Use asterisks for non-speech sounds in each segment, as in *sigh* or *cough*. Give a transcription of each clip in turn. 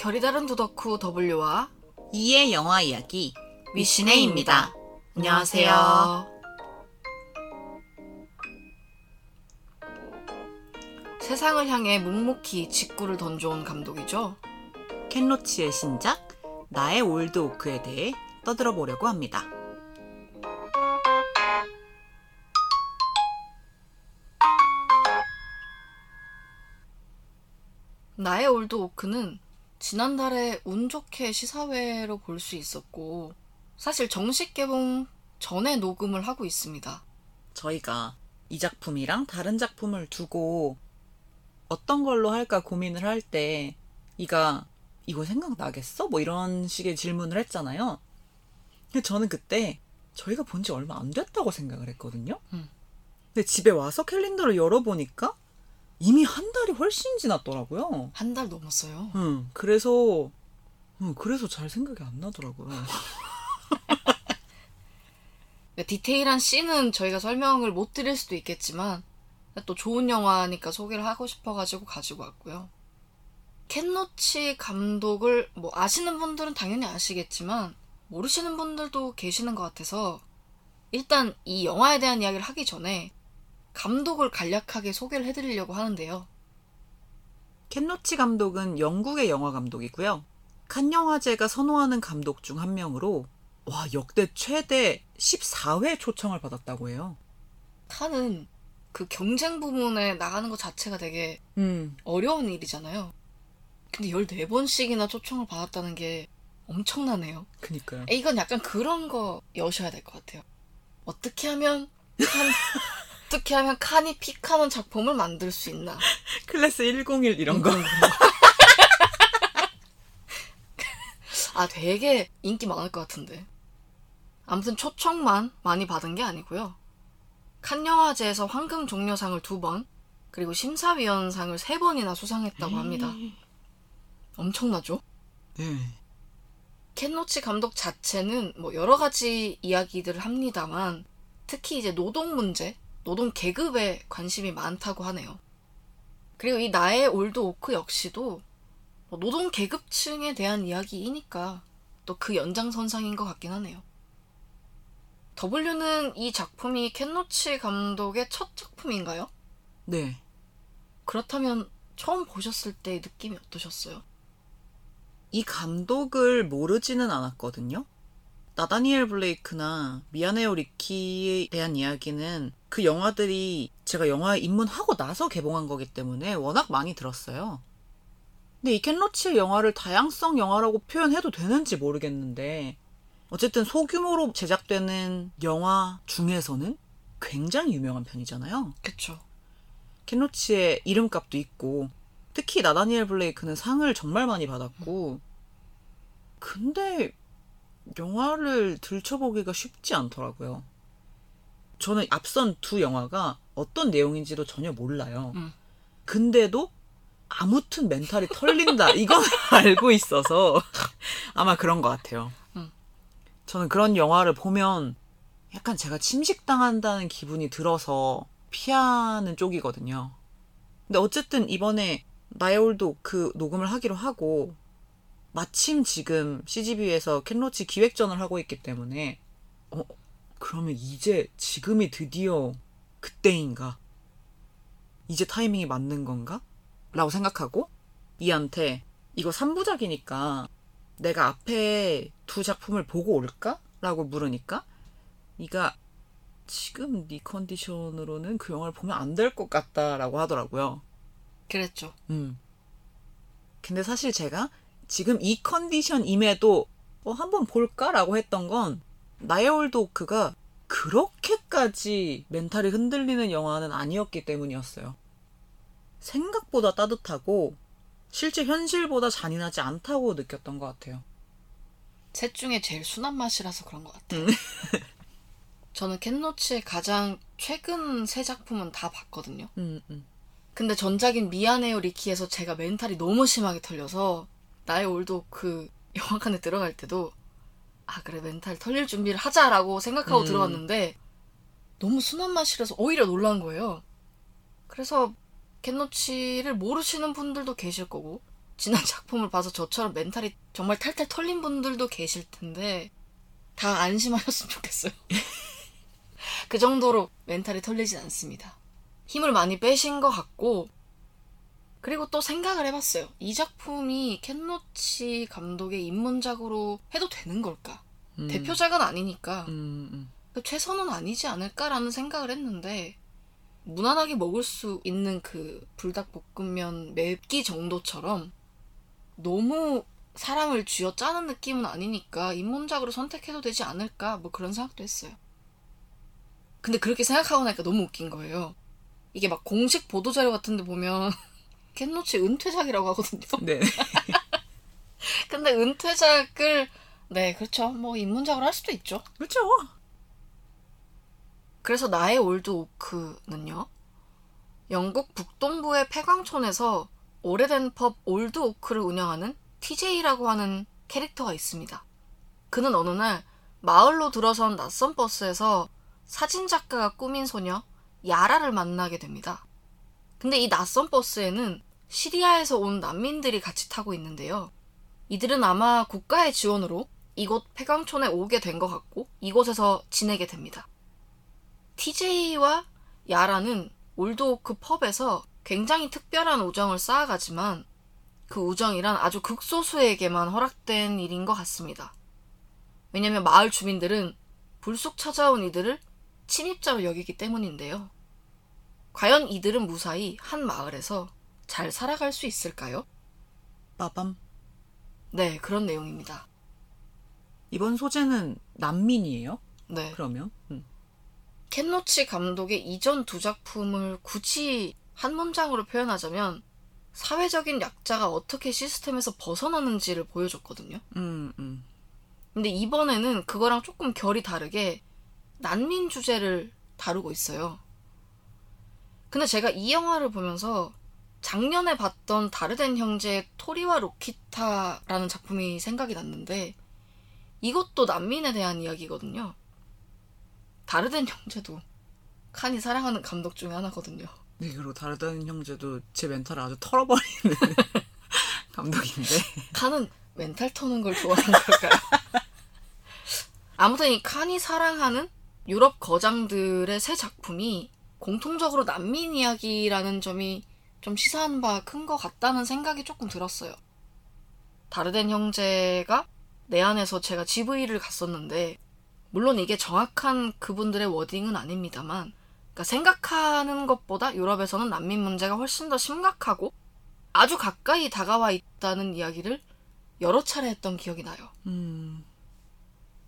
결이 다른 두 덕후 W와 E의 영화 이야기 위시네입니다. 안녕하세요. 세상을 향해 묵묵히 직구를 던져온 감독이죠. 켄 로치의 신작 나의 올드 오크에 대해 떠들어 보려고 합니다. 나의 올드 오크는 지난달에 운 좋게 시사회로 볼 수 있었고 사실 정식 개봉 전에 녹음을 하고 있습니다. 저희가 이 작품이랑 다른 작품을 두고 어떤 걸로 할까 고민을 할 때 이가 이거 생각나겠어? 뭐 이런 식의 질문을 했잖아요. 근데 저는 그때 저희가 본 지 얼마 안 됐다고 생각을 했거든요. 음. 근데 집에 와서 캘린더를 열어보니까 이미 한 달이 훨씬 지났더라고요. 한 달 넘었어요. 응, 그래서, 응, 그래서 잘 생각이 안 나더라고요. *laughs* 그러니까 디테일한 씬은 저희가 설명을 못 드릴 수도 있겠지만 또 좋은 영화니까 소개를 하고 싶어가지고 가지고 왔고요. 켄노치 감독을 뭐 아시는 분들은 당연히 아시겠지만 모르시는 분들도 계시는 것 같아서 일단 이 영화에 대한 이야기를 하기 전에 감독을 간략하게 소개를 해드리려고 하는데요. 켄노치 감독은 영국의 영화 감독이고요. 칸 영화제가 선호하는 감독 중 한 명으로 와 역대 최대 14회 초청을 받았다고 해요. 칸은 그 경쟁 부문에 나가는 것 자체가 되게 음, 어려운 일이잖아요. 근데 14번씩이나 초청을 받았다는 게 엄청나네요. 그니까요. 이건 약간 그런 거 여셔야 될 것 같아요. 어떻게 하면 칸, *laughs* 어떻게 하면 칸이 픽하는 작품을 만들 수 있나? *laughs* 클래스 101 이런 거. *laughs* 아, 되게 인기 많을 것 같은데. 아무튼 초청만 많이 받은 게 아니고요. 칸 영화제에서 황금 종려상을 두 번, 그리고 심사위원상을 세 번이나 수상했다고 합니다. 엄청나죠? 네. 켄 로치 감독 자체는 뭐 여러 가지 이야기들을 합니다만 특히 이제 노동 문제, 노동 계급에 관심이 많다고 하네요. 그리고 이 나의 올드 오크 역시도 뭐 노동 계급층에 대한 이야기이니까 또 그 연장선상인 것 같긴 하네요. W는 이 작품이 켄 로치 감독의 첫 작품인가요? 네. 그렇다면 처음 보셨을 때 느낌이 어떠셨어요? 이 감독을 모르지는 않았거든요. 나다니엘 블레이크나 미안해요 리키에 대한 이야기는 그 영화들이 제가 영화에 입문하고 나서 개봉한 거기 때문에 워낙 많이 들었어요. 근데 이 켄 로치의 영화를 다양성 영화라고 표현해도 되는지 모르겠는데 어쨌든 소규모로 제작되는 영화 중에서는 굉장히 유명한 편이잖아요. 그쵸. 켄로치의 이름값도 있고 특히 나다니엘 블레이크는 상을 정말 많이 받았고 근데 영화를 들춰보기가 쉽지 않더라고요. 저는 앞선 두 영화가 어떤 내용인지도 전혀 몰라요. 음. 근데도 아무튼 멘탈이 털린다 이건 *laughs* 알고 있어서 아마 그런 것 같아요. 음. 저는 그런 영화를 보면 약간 제가 침식당한다는 기분이 들어서 피하는 쪽이거든요. 근데 어쨌든 이번에 나이올도 그 녹음을 하기로 하고 마침 지금 CGV에서 캔로치 기획전을 하고 있기 때문에 어 그러면 이제 지금이 드디어 그때인가? 이제 타이밍이 맞는 건가? 라고 생각하고 이한테 이거 3부작이니까 내가 앞에 두 작품을 보고 올까? 라고 물으니까 이가 지금 네 컨디션으로는 그 영화를 보면 안 될 것 같다라고 하더라고요. 그랬죠. 음. 근데 사실 제가 지금 이 컨디션임에도 어, 한번 볼까라고 했던 건 나의 올드 오크가 그렇게까지 멘탈이 흔들리는 영화는 아니었기 때문이었어요. 생각보다 따뜻하고 실제 현실보다 잔인하지 않다고 느꼈던 것 같아요. 셋 중에 제일 순한 맛이라서 그런 것 같아요. 음. *laughs* 저는 켄 로치의 가장 최근 세 작품은 다 봤거든요. 음, 음. 근데 전작인 미안해요 리키에서 제가 멘탈이 너무 심하게 털려서 나의 올드 그 *laughs* 영화관에 들어갈 때도 아 그래 멘탈 털릴 준비를 하자라고 생각하고 음. 들어갔는데 너무 순한 맛이라서 오히려 놀란 거예요. 그래서 켄 로치를 모르시는 분들도 계실 거고 지난 *laughs* 작품을 봐서 저처럼 멘탈이 정말 탈탈 털린 분들도 계실 텐데 다 안심하셨으면 좋겠어요. *laughs* 그 정도로 멘탈이 털리진 않습니다. 힘을 많이 빼신 것 같고 그리고 또 생각을 해봤어요. 이 작품이 켄 로치 감독의 입문작으로 해도 되는 걸까? 음. 대표작은 아니니까 음, 음. 그 최선은 아니지 않을까라는 생각을 했는데 무난하게 먹을 수 있는 그 불닭볶음면 맵기 정도처럼 너무 사람을 쥐어 짜는 느낌은 아니니까 입문작으로 선택해도 되지 않을까 뭐 그런 생각도 했어요. 근데 그렇게 생각하고 나니까 너무 웃긴 거예요. 이게 막 공식 보도자료 같은 데 보면 캔노치 은퇴작이라고 하거든요. 네. *laughs* 근데 은퇴작을 네 그렇죠 뭐 입문작으로 할 수도 있죠. 그렇죠. 그래서 나의 올드 오크는요. 영국 북동부의 폐광촌에서 오래된 펍 올드 오크를 운영하는 TJ라고 하는 캐릭터가 있습니다. 그는 어느 날 마을로 들어선 낯선 버스에서 사진작가가 꿈인 소녀 야라를 만나게 됩니다. 근데 이 낯선 버스에는 시리아에서 온 난민들이 같이 타고 있는데요. 이들은 아마 국가의 지원으로 이곳 폐광촌에 오게 된 것 같고 이곳에서 지내게 됩니다. TJ와 야라는 올드오크 펍에서 굉장히 특별한 우정을 쌓아가지만 그 우정이란 아주 극소수에게만 허락된 일인 것 같습니다. 왜냐면 마을 주민들은 불쑥 찾아온 이들을 침입자로 여기기 때문인데요. 과연 이들은 무사히 한 마을에서 잘 살아갈 수 있을까요? 빠밤. 네, 그런 내용입니다. 이번 소재는 난민이에요? 네. 그러면? 음. 켄노치 감독의 이전 두 작품을 굳이 한 문장으로 표현하자면 사회적인 약자가 어떻게 시스템에서 벗어나는지를 보여줬거든요. 음, 음. 근데 이번에는 그거랑 조금 결이 다르게 난민 주제를 다루고 있어요. 근데 제가 이 영화를 보면서 작년에 봤던 다르덴 형제의 토리와 로키타라는 작품이 생각이 났는데 이것도 난민에 대한 이야기거든요. 다르덴 형제도 칸이 사랑하는 감독 중에 하나거든요. 네, 그리고 다르다는 형제도 제 멘탈을 아주 털어버리는 *laughs* 감독인데. 칸은 멘탈 터는 걸 좋아하는 걸까요? *laughs* 아무튼 이 칸이 사랑하는 유럽 거장들의 새 작품이 공통적으로 난민 이야기라는 점이 좀 시사한 바큰 것 같다는 생각이 조금 들었어요. 다르덴 형제가 내 안에서 제가 GV를 갔었는데 물론 이게 정확한 그분들의 워딩은 아닙니다만 그러니까 생각하는 것보다 유럽에서는 난민 문제가 훨씬 더 심각하고 아주 가까이 다가와 있다는 이야기를 여러 차례 했던 기억이 나요. 음,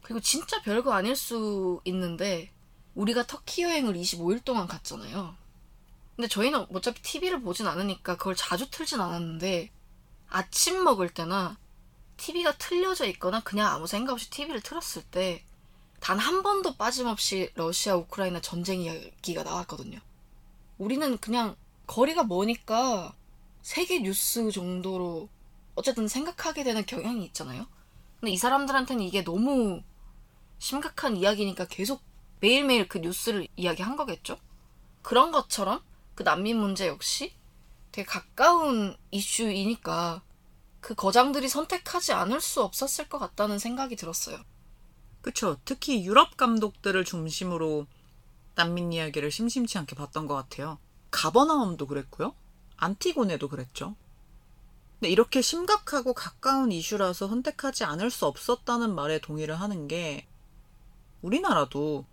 그리고 진짜 별거 아닐 수 있는데 우리가 터키 여행을 25일 동안 갔잖아요. 근데 저희는 어차피 TV를 보진 않으니까 그걸 자주 틀진 않았는데 아침 먹을 때나 TV가 틀려져 있거나 그냥 아무 생각 없이 TV를 틀었을 때 단 한 번도 빠짐없이 러시아 우크라이나 전쟁 이야기가 나왔거든요. 우리는 그냥 거리가 머니까 세계 뉴스 정도로 어쨌든 생각하게 되는 경향이 있잖아요. 근데 이 사람들한테는 이게 너무 심각한 이야기니까 계속 매일매일 그 뉴스를 이야기한 거겠죠? 그런 것처럼 그 난민 문제 역시 되게 가까운 이슈이니까 그 거장들이 선택하지 않을 수 없었을 것 같다는 생각이 들었어요. 그쵸. 특히 유럽 감독들을 중심으로 난민 이야기를 심심치 않게 봤던 것 같아요. 가버나움도 그랬고요. 안티고네도 그랬죠. 근데 이렇게 심각하고 가까운 이슈라서 선택하지 않을 수 없었다는 말에 동의를 하는 게 우리나라도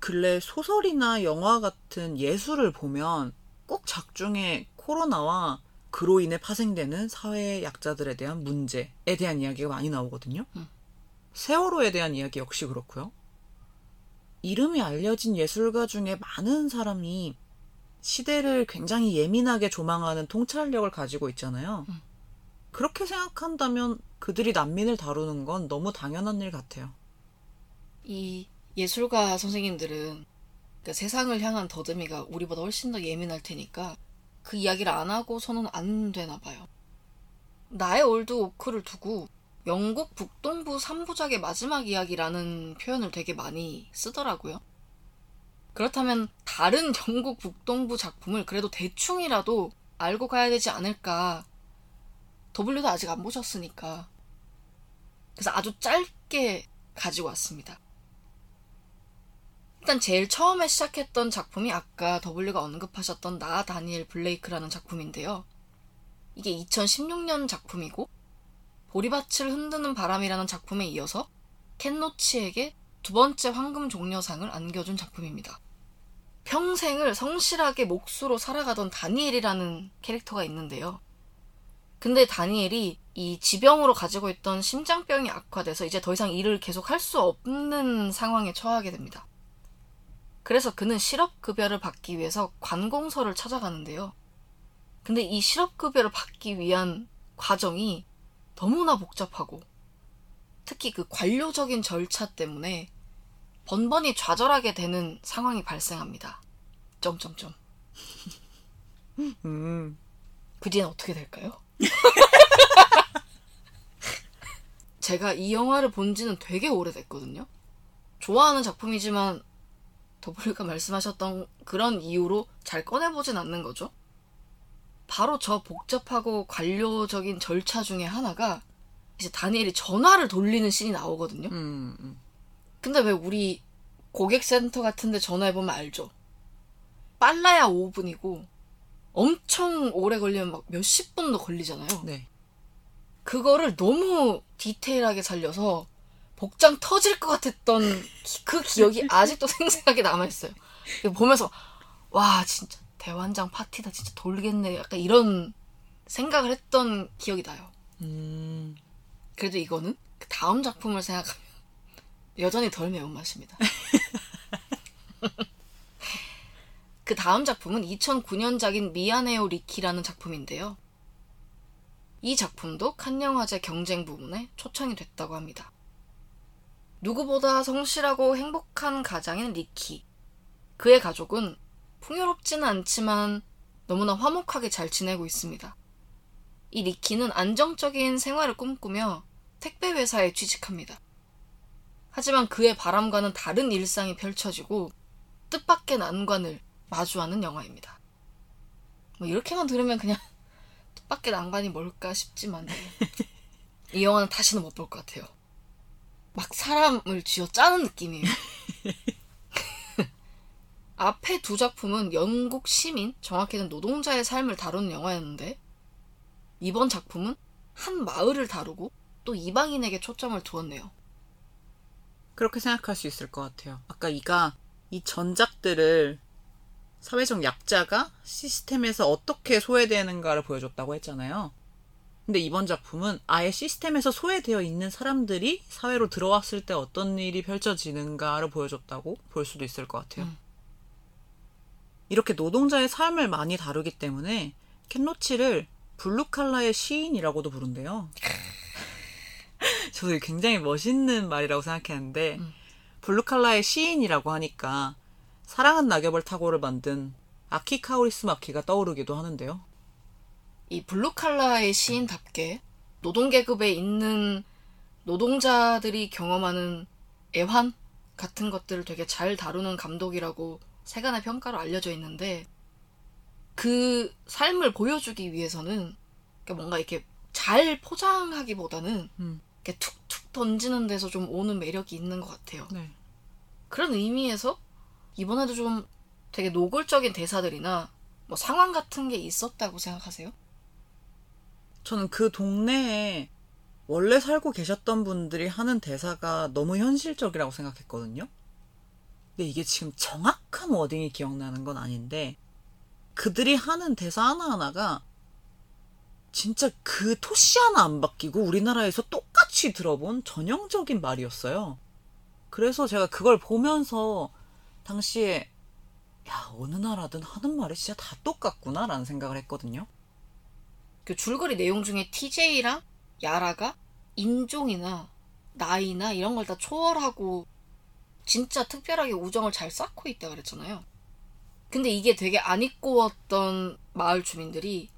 근래 소설이나 영화 같은 예술을 보면 꼭 작중에 코로나와 그로 인해 파생되는 사회 약자들에 대한 문제에 대한 이야기가 많이 나오거든요. 음. 세월호에 대한 이야기 역시 그렇고요. 이름이 알려진 예술가 중에 많은 사람이 시대를 굉장히 예민하게 조망하는 통찰력을 가지고 있잖아요. 음. 그렇게 생각한다면 그들이 난민을 다루는 건 너무 당연한 일 같아요. 이 예술가 선생님들은 그러니까 세상을 향한 더듬이가 우리보다 훨씬 더 예민할 테니까 그 이야기를 안 하고서는 안 되나 봐요. 나의 올드 오크를 두고 영국 북동부 3부작의 마지막 이야기라는 표현을 되게 많이 쓰더라고요. 그렇다면 다른 *laughs* 영국 북동부 작품을 그래도 대충이라도 알고 가야 되지 않을까 W도 아직 안 보셨으니까. 그래서 아주 짧게 가지고 왔습니다. 일단 제일 처음에 시작했던 작품이 아까 W가 언급하셨던 나 다니엘 블레이크라는 작품인데요. 이게 2016년 작품이고 보리밭을 흔드는 바람이라는 작품에 이어서 켄노치에게 두 번째 황금 종려상을 안겨준 작품입니다. 평생을 성실하게 목수로 살아가던 다니엘이라는 캐릭터가 있는데요. 근데 다니엘이 이 지병으로 가지고 있던 심장병이 악화돼서 이제 더 이상 일을 계속 할 수 없는 상황에 처하게 됩니다. 그래서 그는 실업급여를 받기 위해서 관공서를 찾아가는데요. 근데 이 실업급여를 받기 위한 과정이 너무나 복잡하고 특히 그 관료적인 절차 때문에 번번이 좌절하게 되는 상황이 발생합니다. 점점점. *laughs* 음. 그 뒤엔 어떻게 될까요? *laughs* 제가 이 영화를 본 지는 되게 오래됐거든요. 좋아하는 작품이지만 더블유가 말씀하셨던 그런 이유로 잘 꺼내보진 않는 거죠. 바로 저 복잡하고 관료적인 절차 중에 하나가 이제 다니엘이 전화를 돌리는 씬이 나오거든요. 음, 음. 근데 왜 우리 고객센터 같은데 전화해보면 알죠? 빨라야 5분이고 엄청 오래 걸리면 막 몇십 분도 걸리잖아요. 네. 그거를 너무 디테일하게 살려서 복장 터질 것 같았던 기- 그 기억이 아직도 *laughs* 생생하게 남아있어요. 보면서 와 진짜 대환장 파티다 진짜 돌겠네 약간 이런 생각을 했던 기억이 나요. 음. 그래도 이거는 그 다음 작품을 생각하면 *laughs* 여전히 덜 매운맛입니다. *laughs* 그 다음 작품은 2009년작인 미안해요 리키라는 작품인데요. 이 작품도 칸영화제 경쟁 부분에 초청이 됐다고 합니다. 누구보다 성실하고 행복한 가장인 리키. 그의 가족은 풍요롭지는 않지만 너무나 화목하게 잘 지내고 있습니다. 이 리키는 안정적인 생활을 꿈꾸며 택배 회사에 취직합니다. 하지만 그의 바람과는 다른 일상이 펼쳐지고 뜻밖의 난관을 마주하는 영화입니다. 뭐 이렇게만 들으면 그냥 *laughs* 뜻밖의 난관이 뭘까 싶지만 이 영화는 다시는 못 볼 것 같아요. 막 사람을 쥐어 짜는 느낌이에요. *laughs* 앞에 두 작품은 영국 시민, 정확히는 노동자의 삶을 다루는 영화였는데 이번 작품은 한 마을을 다루고 또 이방인에게 초점을 두었네요. 그렇게 생각할 수 있을 것 같아요. 아까 이가 이 전작들을 사회적 약자가 시스템에서 어떻게 소외되는가를 보여줬다고 했잖아요. 근데 이번 작품은 아예 시스템에서 소외되어 있는 사람들이 사회로 들어왔을 때 어떤 일이 펼쳐지는가를 보여줬다고 볼 수도 있을 것 같아요. 음. 이렇게 노동자의 삶을 많이 다루기 때문에 캔로치를 블루칼라의 시인이라고도 부른대요. *laughs* 저도 굉장히 멋있는 말이라고 생각했는데 음. 블루칼라의 시인이라고 하니까 사랑은 낙엽을 타고를 만든 아키 카우리스 마키가 떠오르기도 하는데요. 이 블루칼라의 시인답게 노동계급에 있는 노동자들이 경험하는 애환 같은 것들을 되게 잘 다루는 감독이라고 세간의 평가로 알려져 있는데 그 삶을 보여주기 위해서는 그러니까 뭔가 이렇게 잘 포장하기보다는 음. 이렇게 툭툭 던지는 데서 좀 오는 매력이 있는 것 같아요. 네. 그런 의미에서 이번에도 좀 되게 노골적인 대사들이나 뭐 상황 같은 게 있었다고 생각하세요? 저는 그 동네에 원래 살고 계셨던 분들이 하는 대사가 너무 현실적이라고 생각했거든요. 근데 이게 지금 정확한 워딩이 기억나는 건 아닌데 그들이 하는 대사 하나하나가 진짜 그 토시 하나 안 바뀌고 우리나라에서 똑같이 들어본 전형적인 말이었어요. 그래서 제가 그걸 보면서 당시에 야 어느 나라든 하는 말이 진짜 다 똑같구나라는 생각을 했거든요. 그 줄거리 내용 중에 TJ랑 야라가 인종이나 나이나 이런 걸 다 초월하고 진짜 특별하게 우정을 잘 쌓고 있다 그랬잖아요. 근데 이게 되게 안 이꼬웠던 마을 주민들이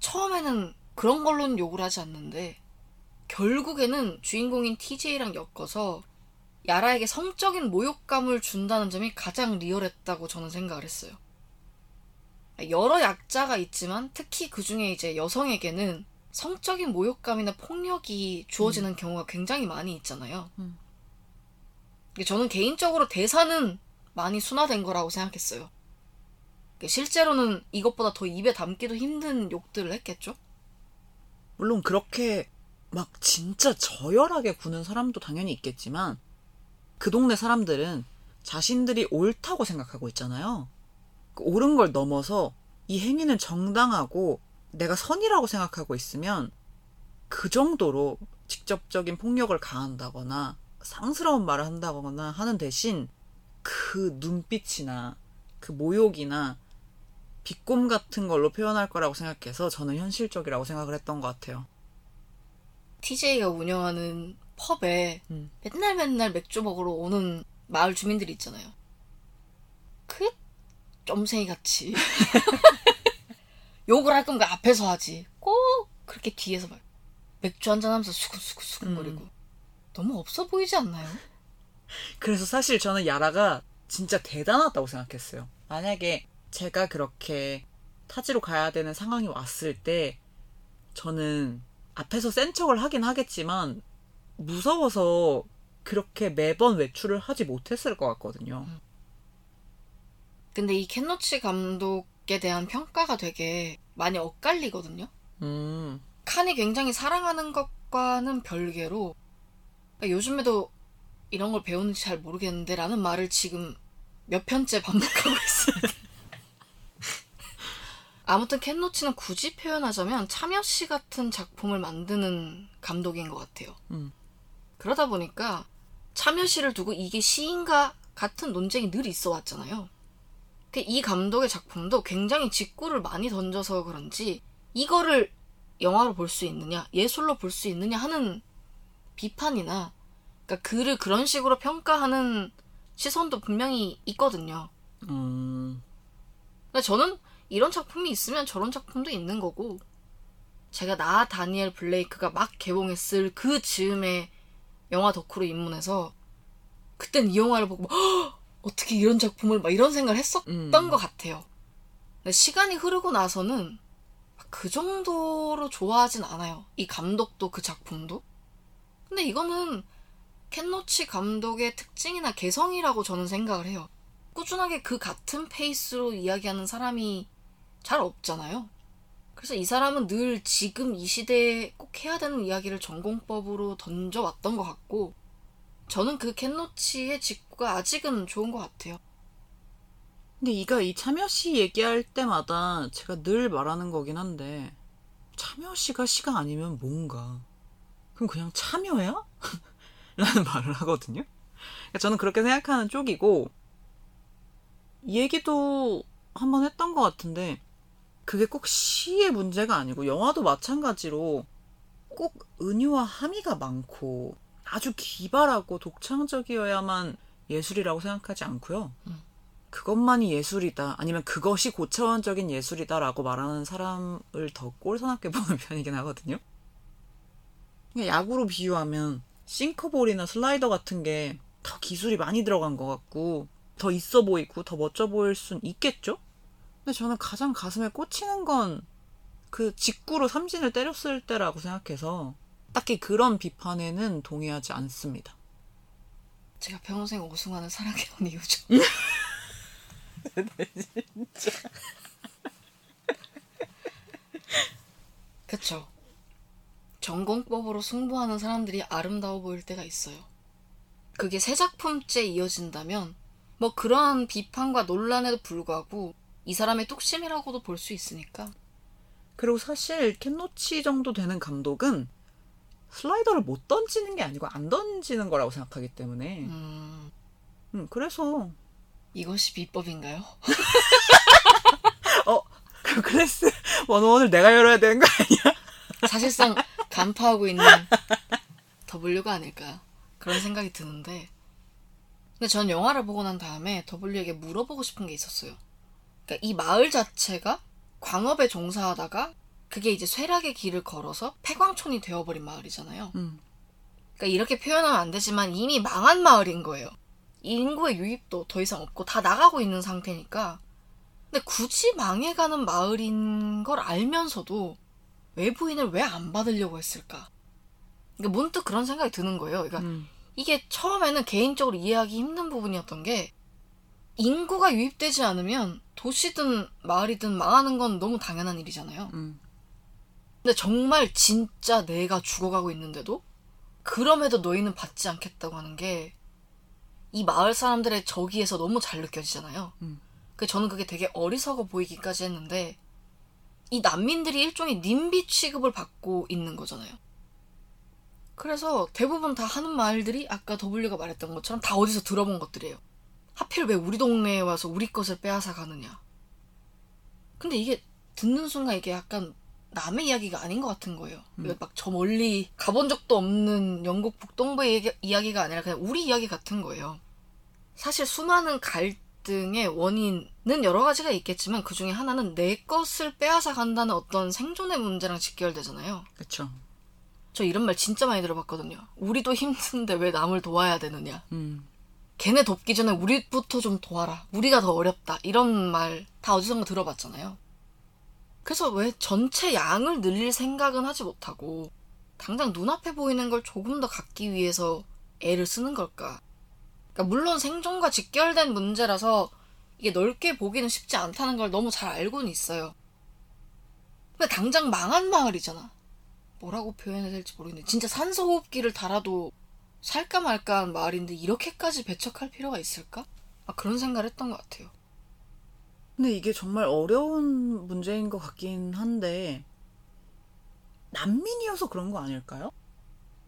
처음에는 그런 걸로는 욕을 하지 않는데 결국에는 주인공인 TJ랑 엮어서 야라에게 성적인 모욕감을 준다는 점이 가장 리얼했다고 저는 생각을 했어요. 여러 약자가 있지만 특히 그 중에 이제 여성에게는 성적인 모욕감이나 폭력이 주어지는 경우가 굉장히 많이 있잖아요. 음. 저는 개인적으로 대사는 많이 순화된 거라고 생각했어요. 실제로는 이것보다 더 입에 담기도 힘든 욕들을 했겠죠? 물론 그렇게 막 진짜 저열하게 구는 사람도 당연히 있겠지만 그 동네 사람들은 자신들이 옳다고 생각하고 있잖아요. 그 옳은 걸 넘어서 이 행위는 정당하고 내가 선이라고 생각하고 있으면 그 정도로 직접적인 폭력을 가한다거나 상스러운 말을 한다거나 하는 대신 그 눈빛이나 그 모욕이나 비꼼 같은 걸로 표현할 거라고 생각해서 저는 현실적이라고 생각을 했던 것 같아요. TJ가 운영하는 펍에 음. 맨날 맨날 맥주 먹으러 오는 마을 주민들이 있잖아요. 그 쫌생이 같이 욕을 할그 앞에서 하지. 꼭 그렇게 뒤에서 막 맥주 한잔 하면서 수근수근수근거리고 음. 너무 없어 보이지 않나요? 그래서 사실 저는 야라가 진짜 대단하다고 생각했어요. 만약에 제가 그렇게 타지로 가야 되는 상황이 왔을 때 저는 앞에서 센 척을 하긴 하겠지만 무서워서 그렇게 매번 외출을 하지 못했을 것 같거든요. 근데 이 켄노치 감독에 대한 평가가 되게 많이 엇갈리거든요. 음, 칸이 굉장히 사랑하는 것과는 별개로 그러니까 요즘에도 이런 걸 배우는지 잘 모르겠는데 라는 말을 지금 몇 편째 반복하고 *laughs* 있습니다. 아무튼 켄노치는 굳이 표현하자면 참여시 같은 작품을 만드는 감독인 것 같아요. 음. 그러다 보니까 참여시를 두고 이게 시인가 같은 논쟁이 늘 있어 왔잖아요. 그이 감독의 작품도 굉장히 직구를 많이 던져서 그런지 이거를 영화로 볼 수 있느냐, 예술로 볼 수 있느냐 하는 비판이나 그러니까 글을 그런 식으로 평가하는 시선도 분명히 있거든요. 음, 저는 이런 작품이 있으면 저런 작품도 있는 거고 제가 나 다니엘 블레이크가 막 개봉했을 그 즈음에 영화 덕후로 입문해서 그땐 이 영화를 보고 "헉! 어떻게 이런 작품을 막 이런 생각을 했었던 음. 것 같아요. 근데 시간이 흐르고 나서는 막그 정도로 좋아하진 않아요. 이 감독도 그 작품도. 근데 이거는 켄노치 감독의 특징이나 개성이라고 저는 생각을 해요. 꾸준하게 그 같은 페이스로 이야기하는 사람이 잘 없잖아요. 그래서 이 사람은 늘 지금 이 시대에 꼭 해야 되는 이야기를 전공법으로 던져왔던 것 같고, 저는 그 켄노치의 직구가 아직은 좋은 것 같아요. 근데 이가 이 참여시 얘기할 때마다 제가 늘 말하는 거긴 한데 참여시가 시가 아니면 뭔가 그럼 그냥 참여야? *laughs* 라는 말을 하거든요. 그러니까 저는 그렇게 생각하는 쪽이고 이 얘기도 한번 했던 것 같은데 그게 꼭 시의 문제가 아니고 영화도 마찬가지로 꼭 은유와 함의가 많고 아주 기발하고 독창적이어야만 예술이라고 생각하지 않고요. 그것만이 예술이다 아니면 그것이 고차원적인 예술이다라고 말하는 사람을 더 꼴사납게 *laughs* 보는 편이긴 하거든요. 야구로 비유하면 싱커볼이나 슬라이더 같은 게 더 기술이 많이 들어간 것 같고 더 있어 보이고 더 멋져 보일 순 있겠죠? 근데 저는 가장 가슴에 꽂히는 건 그 직구로 삼진을 때렸을 때라고 생각해서 딱히 그런 비판에는 동의하지 않습니다. 제가 평생 우승하는 사랑해온 이유죠. *laughs* 그쵸. 전공법으로 승부하는 사람들이 아름다워 보일 때가 있어요. 그게 세 작품째 이어진다면, 뭐 그러한 비판과 논란에도 불구하고 이 사람의 뚝심이라고도 볼 수 있으니까. 그리고 사실 캔노치 정도 되는 감독은 슬라이더를 못 던지는 게 아니고 안 던지는 거라고 생각하기 때문에 음, 음, 그래서 이것이 비법인가요? *laughs* 어 그 클래스 원원을 내가 열어야 되는 거 아니야? *laughs* 사실상 간파하고 있는 W가 아닐까 그런 생각이 드는데 근데 전 영화를 보고 난 다음에 W에게 물어보고 싶은 게 있었어요. 그러니까 이 마을 자체가 광업에 종사하다가 그게 이제 쇠락의 길을 걸어서 폐광촌이 되어버린 마을이잖아요. 음. 그러니까 이렇게 표현하면 안 되지만 이미 망한 마을인 거예요. 인구의 유입도 더 이상 없고 다 나가고 있는 상태니까. 근데 굳이 망해가는 마을인 걸 알면서도 외부인을 왜 안 받으려고 했을까? 그러니까 문득 그런 생각이 드는 거예요. 그러니까 음. 이게 처음에는 개인적으로 이해하기 힘든 부분이었던 게 인구가 유입되지 않으면 도시든 마을이든 망하는 건 너무 당연한 일이잖아요. 음. 근데 정말 진짜 내가 죽어가고 있는데도 그럼에도 너희는 받지 않겠다고 하는 게 이 마을 사람들의 저기에서 너무 잘 느껴지잖아요. 음. 그 저는 그게 되게 어리석어 보이기까지 했는데 이 난민들이 일종의 님비 취급을 받고 있는 거잖아요. 그래서 대부분 다 하는 말들이 아까 W가 말했던 것처럼 다 어디서 들어본 것들이에요. 하필 왜 우리 동네에 와서 우리 것을 빼앗아 가느냐. 근데 이게 듣는 순간 이게 약간 남의 이야기가 아닌 것 같은 거예요. 음. 막저 멀리 가본 적도 없는 영국 북동부의 이야기가 아니라 그냥 우리 이야기 같은 거예요. 사실 수많은 갈등의 원인은 여러 가지가 있겠지만 그 중에 하나는 내 것을 빼앗아 간다는 어떤 생존의 문제랑 직결되잖아요. 그쵸. 저 이런 말 진짜 많이 들어봤거든요. 우리도 힘든데 왜 남을 도와야 되느냐. 음. 걔네 돕기 전에 우리부터 좀 도와라. 우리가 더 어렵다. 이런 말 다 어디선가 들어봤잖아요. 그래서 왜 전체 양을 늘릴 생각은 하지 못하고 당장 눈앞에 보이는 걸 조금 더 갖기 위해서 애를 쓰는 걸까? 그러니까 물론 생존과 직결된 문제라서 이게 넓게 보기는 쉽지 않다는 걸 너무 잘 알고는 있어요. 근데 당장 망한 마을이잖아. 뭐라고 표현해야 될지 모르겠는데 진짜 산소호흡기를 달아도 살까 말까 한 마을인데 이렇게까지 배척할 필요가 있을까? 아, 그런 생각을 했던 것 같아요. 근데 이게 정말 어려운 문제인 것 같긴 한데, 난민이어서 그런 거 아닐까요?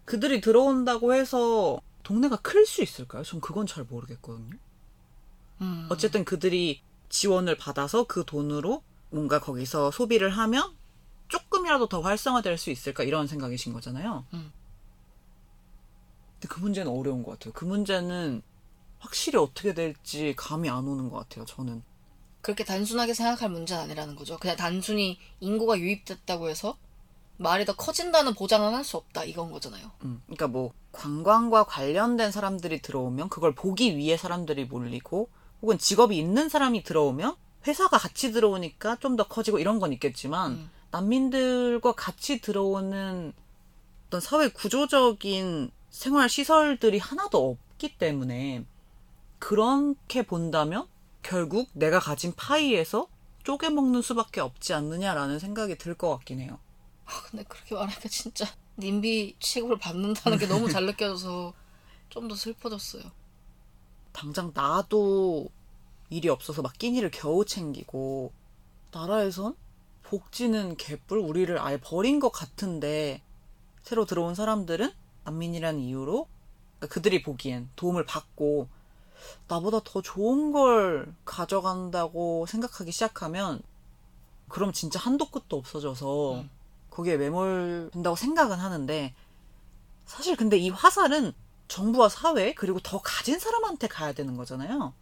그들이 들어온다고 해서 동네가 클 수 있을까요? 전 그건 잘 모르겠거든요. 음. 어쨌든 그들이 지원을 받아서 그 돈으로 뭔가 거기서 소비를 하면 조금이라도 더 활성화될 수 있을까 이런 생각이신 거잖아요. 음. 근데 그 문제는 어려운 것 같아요. 그 문제는 확실히 어떻게 될지 감이 안 오는 것 같아요. 저는. 그렇게 단순하게 생각할 문제는 아니라는 거죠. 그냥 단순히 인구가 유입됐다고 해서 말이 더 커진다는 보장은 할 수 없다. 이건 거잖아요. 음, 그러니까 뭐 관광과 관련된 사람들이 들어오면 그걸 보기 위해 사람들이 몰리고 혹은 직업이 있는 사람이 들어오면 회사가 같이 들어오니까 좀 더 커지고 이런 건 있겠지만 음. 난민들과 같이 들어오는 어떤 사회 구조적인 생활 시설들이 하나도 없기 때문에 그렇게 본다면 결국 내가 가진 파이에서 쪼개 먹는 수밖에 없지 않느냐라는 생각이 들 것 같긴 해요. 아, 근데 그렇게 말하니까 진짜 님비 취급을 받는다는 게 너무 잘 느껴져서 좀 더 슬퍼졌어요. 당장 나도 일이 없어서 막 끼니를 겨우 챙기고 나라에선 복지는 개뿔 우리를 아예 버린 것 같은데 새로 들어온 사람들은 난민이라는 이유로 그러니까 그들이 보기엔 도움을 받고 나보다 더 좋은 걸 가져간다고 생각하기 시작하면 그럼 진짜 한도 끝도 없어져서 음. 거기에 매몰된다고 생각은 하는데 사실 근데 이 화살은 정부와 사회 그리고 더 가진 사람한테 가야 되는 거잖아요.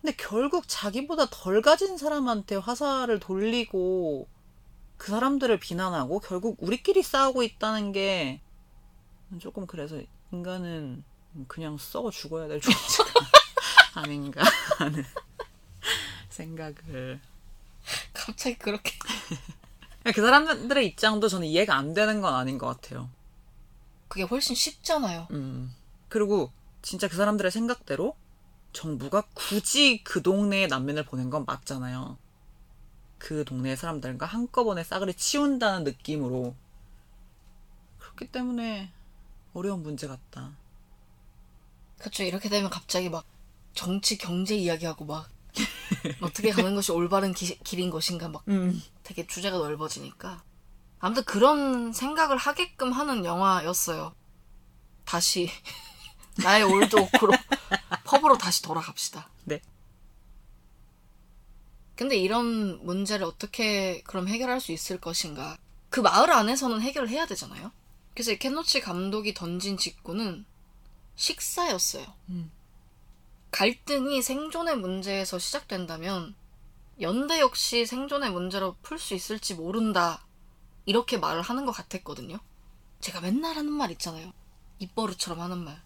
근데 결국 자기보다 덜 가진 사람한테 화살을 돌리고 그 사람들을 비난하고 결국 우리끼리 싸우고 있다는 게 조금 그래서 인간은 그냥 썩어 죽어야 될 존재가 *laughs* 아닌가 하는 생각을 갑자기 그렇게 그 사람들의 입장도 저는 이해가 안 되는 건 아닌 것 같아요. 그게 훨씬 쉽잖아요. 음. 그리고 진짜 그 사람들의 생각대로 정부가 굳이 그 동네에 난민을 보낸 건 맞잖아요. 그 동네 사람들과 한꺼번에 싸그리 치운다는 느낌으로. 그렇기 때문에 어려운 문제 같다. 그렇죠. 이렇게 되면 갑자기 막 정치 경제 이야기하고 막 *laughs* 어떻게 가는 것이 올바른 기- 길인 것인가 막 음. 되게 주제가 넓어지니까 아무튼 그런 생각을 하게끔 하는 영화였어요. 다시 *laughs* 나의 올드 오크로 *laughs* 펍으로 다시 돌아갑시다. 네. 근데 이런 문제를 어떻게 그럼 해결할 수 있을 것인가? 그 마을 안에서는 해결을 해야 되잖아요. 그래서 이 켄 로치 감독이 던진 직구는 식사였어요. 음. 갈등이 생존의 문제에서 시작된다면 연대 역시 생존의 문제로 풀 수 있을지 모른다. 이렇게 말을 하는 것 같았거든요. 제가 맨날 하는 말 있잖아요. 입버릇처럼 하는 말.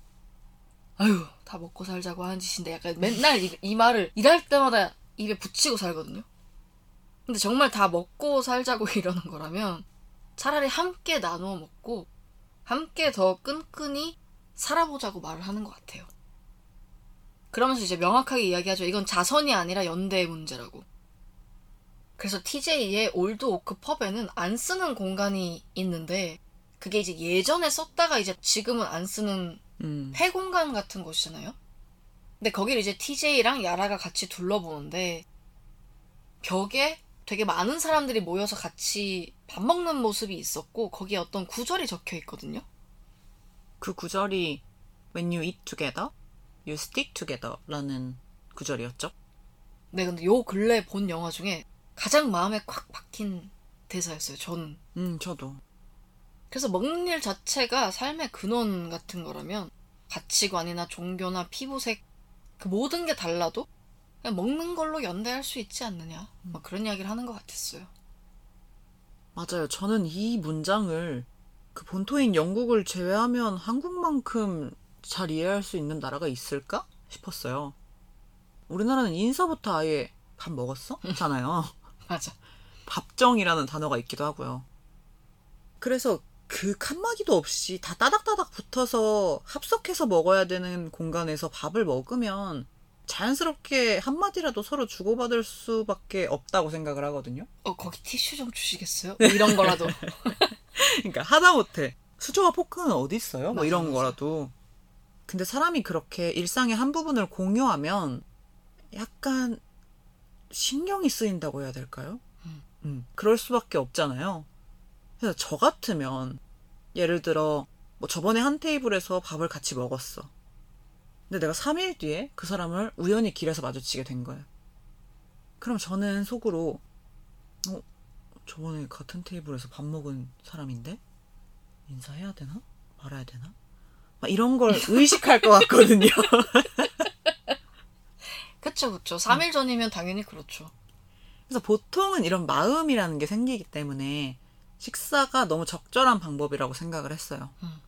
아유, 다 먹고 살자고 하는 짓인데 약간 맨날 이, 이 말을 일할 때마다 입에 붙이고 살거든요. 근데 정말 다 먹고 살자고 *laughs* 이러는 거라면 차라리 함께 나누어 먹고 함께 더 끈끈이 살아보자고 말을 하는 것 같아요. 그러면서 이제 명확하게 이야기하죠. 이건 자선이 아니라 연대의 문제라고. 그래서 TJ의 올드 오크 펍에는 안 쓰는 공간이 있는데 그게 이제 예전에 썼다가 이제 지금은 안 쓰는 음. 폐공간 같은 곳이잖아요. 근데 거기를 이제 TJ랑 야라가 같이 둘러보는데 벽에 되게 많은 사람들이 모여서 같이 밥 먹는 모습이 있었고 거기에 어떤 구절이 적혀 있거든요. 그 구절이 When you eat together, you stick together라는 구절이었죠. 네, 근데 요 근래 본 영화 중에 가장 마음에 콱 박힌 대사였어요. 저는. 음, 저도. 그래서 먹는 일 자체가 삶의 근원 같은 거라면 가치관이나 종교나 피부색 그 모든 게 달라도 그냥 먹는 걸로 연대할 수 있지 않느냐. 뭐 그런 이야기를 하는 것 같았어요. 맞아요. 저는 이 문장을 그 본토인 영국을 제외하면 한국만큼 잘 이해할 수 있는 나라가 있을까 싶었어요. 우리나라는 인사부터 아예 밥 먹었어? 잖아요. *laughs* 맞아. 밥정이라는 단어가 있기도 하고요. 그래서 그 칸막이도 없이 다 따닥따닥 붙어서 합석해서 먹어야 되는 공간에서 밥을 먹으면 자연스럽게 한마디라도 서로 주고받을 수밖에 없다고 생각을 하거든요. 어, 거기 티슈 좀 주시겠어요? 뭐 이런 거라도. *laughs* 그러니까 하다못해 수저와 포크는 어디 있어요? 뭐 맞아, 이런 맞아. 거라도. 근데 사람이 그렇게 일상의 한 부분을 공유하면 약간 신경이 쓰인다고 해야 될까요? 음. 음, 그럴 수밖에 없잖아요. 그래서 저 같으면 예를 들어 뭐 저번에 한 테이블에서 밥을 같이 먹었어. 근데 내가 3일 뒤에 그 사람을 우연히 길에서 마주치게 된 거예요. 그럼 저는 속으로 어, 저번에 같은 테이블에서 밥 먹은 사람인데 인사해야 되나? 말아야 되나? 막 이런 걸 의식할 것 같거든요. *laughs* 그쵸, 그쵸. 3일 전이면 당연히 그렇죠. 그래서 보통은 이런 마음이라는 게 생기기 때문에 식사가 너무 적절한 방법이라고 생각을 했어요. 음.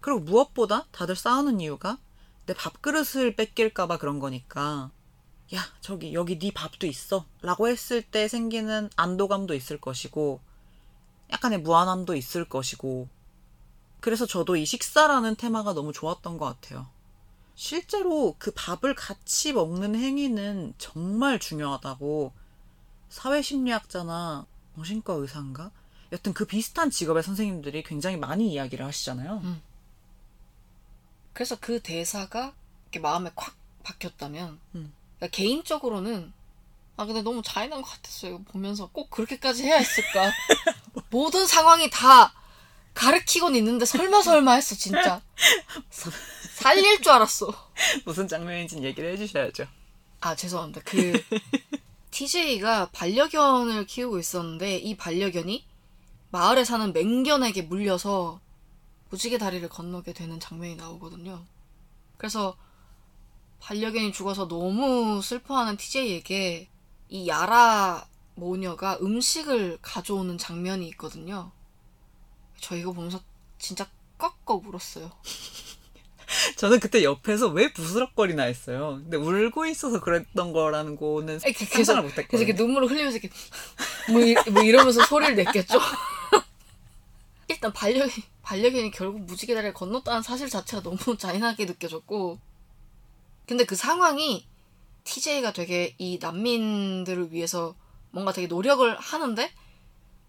그리고 무엇보다 다들 싸우는 이유가 내 밥그릇을 뺏길까봐 그런 거니까 야 저기 여기 네 밥도 있어 라고 했을 때 생기는 안도감도 있을 것이고 약간의 무안함도 있을 것이고 그래서 저도 이 식사라는 테마가 너무 좋았던 것 같아요. 실제로 그 밥을 같이 먹는 행위는 정말 중요하다고 사회심리학자나 정신과 의사인가? 여튼 그 비슷한 직업의 선생님들이 굉장히 많이 이야기를 하시잖아요. 그래서 그 대사가 이렇게 마음에 콱 박혔다면 음. 그러니까 개인적으로는 아 근데 너무 잔인한 것 같았어요. 보면서 꼭 그렇게까지 해야 했을까? *laughs* 모든 상황이 다 가르치곤 있는데 설마 설마 했어 진짜. 사- *laughs* 살릴 줄 알았어. 무슨 장면인지는 얘기를 해주셔야죠. 아 죄송합니다. 그 TJ가 반려견을 키우고 있었는데 이 반려견이 마을에 사는 맹견에게 물려서 무지개 다리를 건너게 되는 장면이 나오거든요. 그래서 반려견이 죽어서 너무 슬퍼하는 TJ에게 이 야라 모녀가 음식을 가져오는 장면이 있거든요. 저 이거 보면서 진짜 꺾어 울었어요. *laughs* 저는 그때 옆에서 왜 부스럭거리나 했어요. 근데 울고 있어서 그랬던 거라는 거는 그- 상상을 그래서 못했거든요. 이렇게 눈물을 흘리면서 이렇게 뭐, 이, 뭐 이러면서 소리를 냈겠죠. *laughs* 일단 반려견 반려견이 결국 무지개 다리를 건넜다는 사실 자체가 너무 *laughs* 잔인하게 느껴졌고 근데 그 상황이 TJ가 되게 이 난민들을 위해서 뭔가 되게 노력을 하는데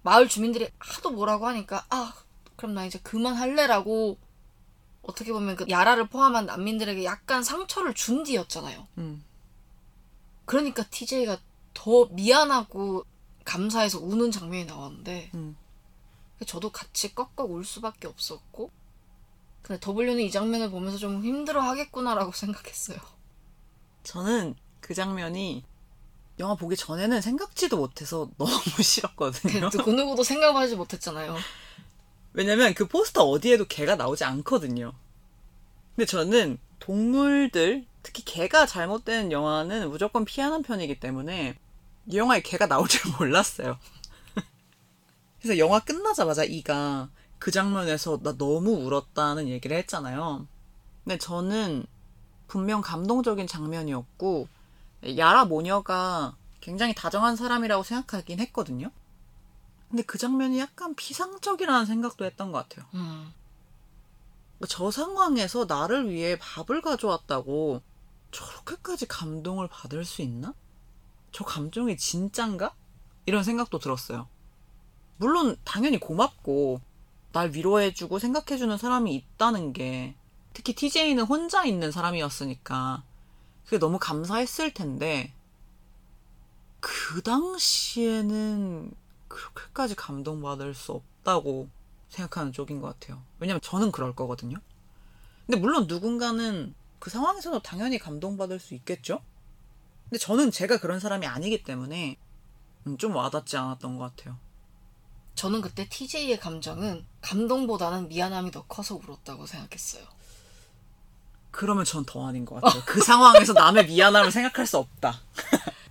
마을 주민들이 하도 뭐라고 하니까 아 그럼 나 이제 그만할래라고 어떻게 보면 그 야라를 포함한 난민들에게 약간 상처를 준 뒤였잖아요. 음. 그러니까 TJ가 더 미안하고 감사해서 우는 장면이 나왔는데 음. 저도 같이 꺾어 울 수밖에 없었고 근데 W는 이 장면을 보면서 좀 힘들어 하겠구나라고 *laughs* 생각했어요. 저는 그 장면이 영화 보기 전에는 생각지도 못해서 *laughs* 너무 싫었거든요. 그 누구도 생각하지 못했잖아요. 왜냐면 그 포스터 어디에도 개가 나오지 않거든요. 근데 저는 동물들, 특히 개가 잘못되는 영화는 무조건 피하는 편이기 때문에 이 영화에 개가 나올 줄 *laughs* 몰랐어요. *laughs* 그래서 영화 끝나자마자 이가 그 장면에서 나 너무 울었다는 얘기를 했잖아요. 근데 저는 분명 감동적인 장면이었고 야라 모녀가 굉장히 다정한 사람이라고 생각하긴 했거든요. 근데 그 장면이 약간 피상적이라는 생각도 했던 것 같아요. 음. 저 상황에서 나를 위해 밥을 가져왔다고 저렇게까지 감동을 받을 수 있나? 저 감정이 진짠가? 이런 생각도 들었어요. 물론 당연히 고맙고 날 위로해주고 생각해주는 사람이 있다는 게 특히 TJ는 혼자 있는 사람이었으니까 그게 너무 감사했을 텐데 그 당시에는 그렇게까지 감동받을 수 없다고 생각하는 쪽인 것 같아요. 왜냐면 저는 그럴 거거든요. 근데 물론 누군가는 그 상황에서도 당연히 감동받을 수 있겠죠? 근데 저는 제가 그런 사람이 아니기 때문에 음, 좀 와닿지 않았던 것 같아요. 저는 그때 TJ의 감정은 감동보다는 미안함이 더 커서 울었다고 생각했어요. 그러면 전 더 아닌 것 같아요. 그 상황에서 남의 미안함을 생각할 수 없다.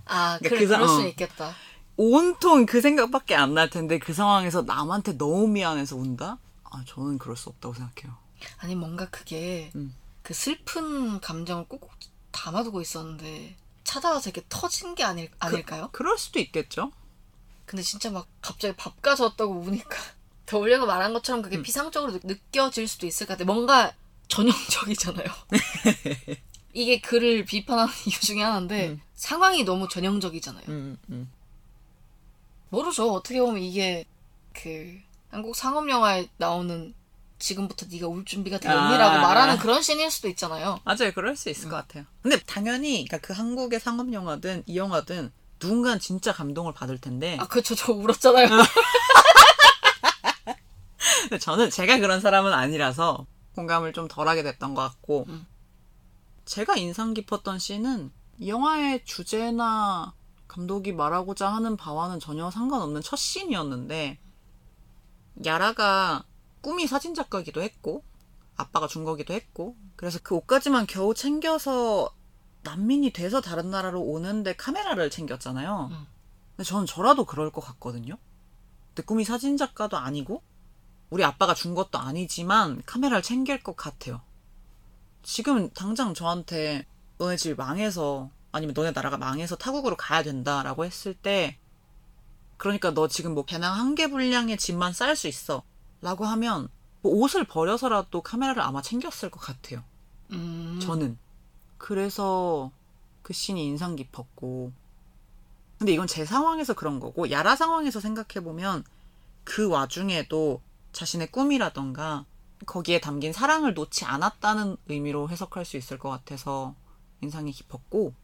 아, 그러니까 그래, 그 사- 그럴 수 어. 있겠다. 온통 그 생각밖에 안 날 텐데 그 상황에서 남한테 너무 미안해서 운다? 아, 저는 그럴 수 없다고 생각해요. 아니, 뭔가 그게 음. 그 슬픈 감정을 꼭꼭 담아두고 있었는데 찾아와서 이렇게 터진 게 아닐, 아닐까요? 그럴 수도 있겠죠? 근데 진짜 막 갑자기 밥 가져왔다고 우니까 *laughs* 더울려가 말한 것처럼 그게 음. 피상적으로 느- 느껴질 수도 있을 것 같아. 뭔가 전형적이잖아요. *laughs* 이게 그를 비판하는 *laughs* 이유 중에 하나인데 음. 상황이 너무 전형적이잖아요. 음, 음. 모르죠. 어떻게 보면 이게 그 한국 상업 영화에 나오는 지금부터 네가 울 준비가 되었니라고 아. 말하는 그런 씬일 수도 있잖아요. 맞아요. 그럴 수 있을 것 같아요. 근데 당연히 그러니까 그 한국의 상업 영화든 이 영화든 누군가는 진짜 감동을 받을 텐데 아 그렇죠. 저 울었잖아요. *laughs* 근데 저는 제가 그런 사람은 아니라서 공감을 좀 덜하게 됐던 것 같고 음. 제가 인상 깊었던 씬은 이 영화의 주제나 감독이 말하고자 하는 바와는 전혀 상관없는 첫 씬이었는데 야라가 꿈이 사진작가기도 했고 아빠가 준 거기도 했고 그래서 그 옷까지만 겨우 챙겨서 난민이 돼서 다른 나라로 오는데 카메라를 챙겼잖아요. 음. 근데 저는 저라도 그럴 것 같거든요. 근데 꿈이 사진작가도 아니고 우리 아빠가 준 것도 아니지만 카메라를 챙길 것 같아요. 지금 당장 저한테 너네 집 망해서 아니면 너네 나라가 망해서 타국으로 가야 된다라고 했을 때 그러니까 너 지금 뭐 배낭 한 개 분량의 짐만 쌀 수 있어 라고 하면 뭐 옷을 버려서라도 카메라를 아마 챙겼을 것 같아요. 음. 저는. 그래서 그 씬이 인상 깊었고. 근데 이건 제 상황에서 그런 거고, 야라 상황에서 생각해보면 그 와중에도 자신의 꿈이라던가 거기에 담긴 사랑을 놓지 않았다는 의미로 해석할 수 있을 것 같아서 인상이 깊었고,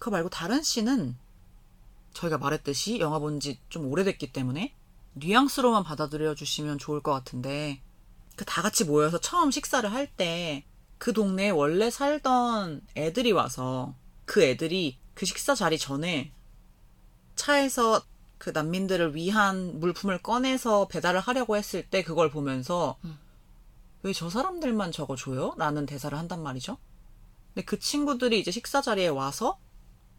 그거 말고 다른 씬은 저희가 말했듯이 영화 본 지 좀 오래됐기 때문에 뉘앙스로만 받아들여 주시면 좋을 것 같은데, 그 다 같이 모여서 처음 식사를 할 때 그 동네에 원래 살던 애들이 와서 그 애들이 그 식사 자리 전에 차에서 그 난민들을 위한 물품을 꺼내서 배달을 하려고 했을 때 그걸 보면서 음. 왜저 사람들만 저거 줘요? 라는 대사를 한단 말이죠. 근데 그 친구들이 이제 식사 자리에 와서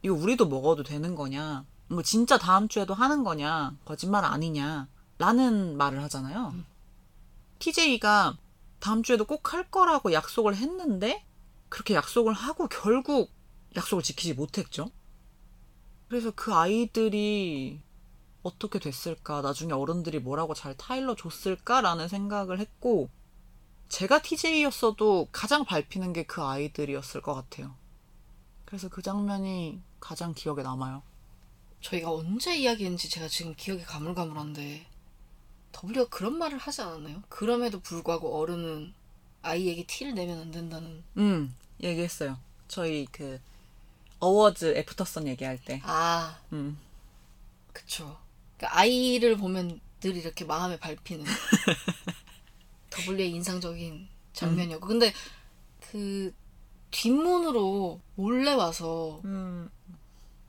이거 우리도 먹어도 되는 거냐? 뭐 진짜 다음 주에도 하는 거냐? 거짓말 아니냐? 라는 말을 하잖아요. TJ가 다음 주에도 꼭 할 거라고 약속을 했는데 그렇게 약속을 하고 결국 약속을 지키지 못했죠. 그래서 그 아이들이 어떻게 됐을까? 나중에 어른들이 뭐라고 잘 타일러 줬을까라는 생각을 했고 제가 TJ였어도 가장 밟히는 게 그 아이들이었을 것 같아요. 그래서 그 장면이 가장 기억에 남아요. 저희가 언제 이야기했는지 제가 지금 기억이 가물가물한데 W가 그런 말을 하지 않았나요? 그럼에도 불구하고 어른은 아이에게 티를 내면 안 된다는 음, 얘기했어요. 저희 그 어워즈 애프터선 얘기할 때. 아 음. 그쵸 그러니까 아이를 보면 늘 이렇게 마음에 밟히는 *laughs* W의 인상적인 장면이었고 근데 그 뒷문으로 몰래 와서 음.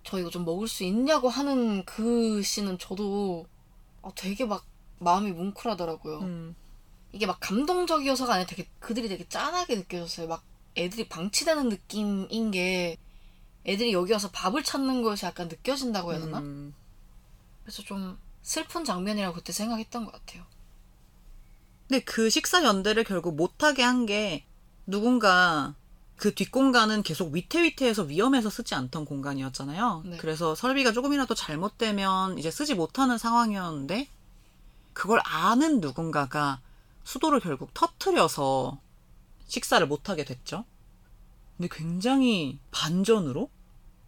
저 이거 좀 먹을 수 있냐고 하는 그 씬은 저도 아, 되게 막 마음이 뭉클하더라고요. 음. 이게 막 감동적이어서가 아니라 되게 그들이 되게 짠하게 느껴졌어요. 막 애들이 방치되는 느낌인 게 애들이 여기 와서 밥을 찾는 것이 약간 느껴진다고 해야 되나? 음. 그래서 좀 슬픈 장면이라고 그때 생각했던 것 같아요. 근데 그 식사 연대를 결국 못하게 한 게 누군가 그 뒷공간은 계속 위태위태해서 위험해서 쓰지 않던 공간이었잖아요. 네. 그래서 설비가 조금이라도 잘못되면 이제 쓰지 못하는 상황이었는데 그걸 아는 누군가가 수도를 결국 터트려서 식사를 못하게 됐죠. 근데 굉장히 반전으로?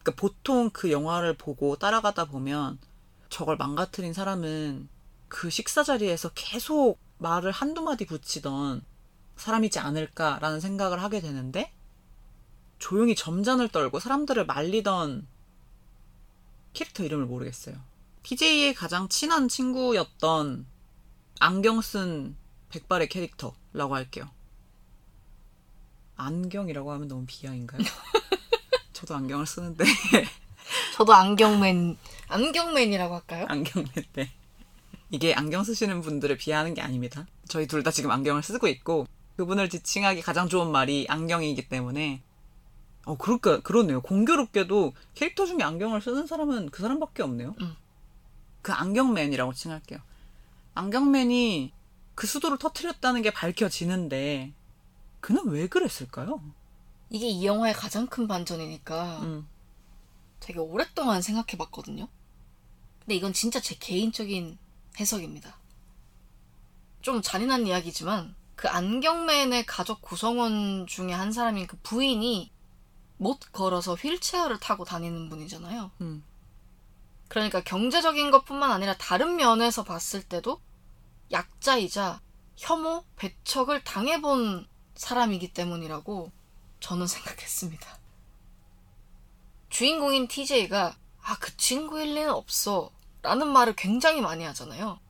그러니까 보통 그 영화를 보고 따라가다 보면 저걸 망가뜨린 사람은 그 식사 자리에서 계속 말을 한두 마디 붙이던 사람이지 않을까라는 생각을 하게 되는데 조용히 점잔을 떨고 사람들을 말리던 캐릭터 이름을 모르겠어요. TJ의 가장 친한 친구였던 안경 쓴 백발의 캐릭터라고 할게요. 안경이라고 하면 너무 비하인가요? *laughs* 저도 안경을 쓰는데 저도 안경맨, 안경맨이라고 할까요? 안경맨 때 이게 안경 쓰시는 분들을 비하하는 게 아닙니다. 저희 둘 다 지금 안경을 쓰고 있고 그분을 지칭하기 가장 좋은 말이 안경이기 때문에 어 그럴까 그러네요. 공교롭게도 캐릭터 중에 안경을 쓰는 사람은 그 사람밖에 없네요. 음. 그 안경맨이라고 칭할게요. 안경맨이 그 수도를 터트렸다는 게 밝혀지는데 그는 왜 그랬을까요? 이게 이 영화의 가장 큰 반전이니까 음. 되게 오랫동안 생각해 봤거든요. 근데 이건 진짜 제 개인적인 해석입니다. 좀 잔인한 이야기지만 그 안경맨의 가족 구성원 중에 한 사람인 그 부인이 못 걸어서 휠체어를 타고 다니는 분이잖아요. 음. 그러니까 경제적인 것뿐만 아니라 다른 면에서 봤을 때도 약자이자 혐오, 배척을 당해본 사람이기 때문이라고 저는 생각했습니다. 주인공인 TJ가 아, 그 친구일 리는 없어. 라는 말을 굉장히 많이 하잖아요.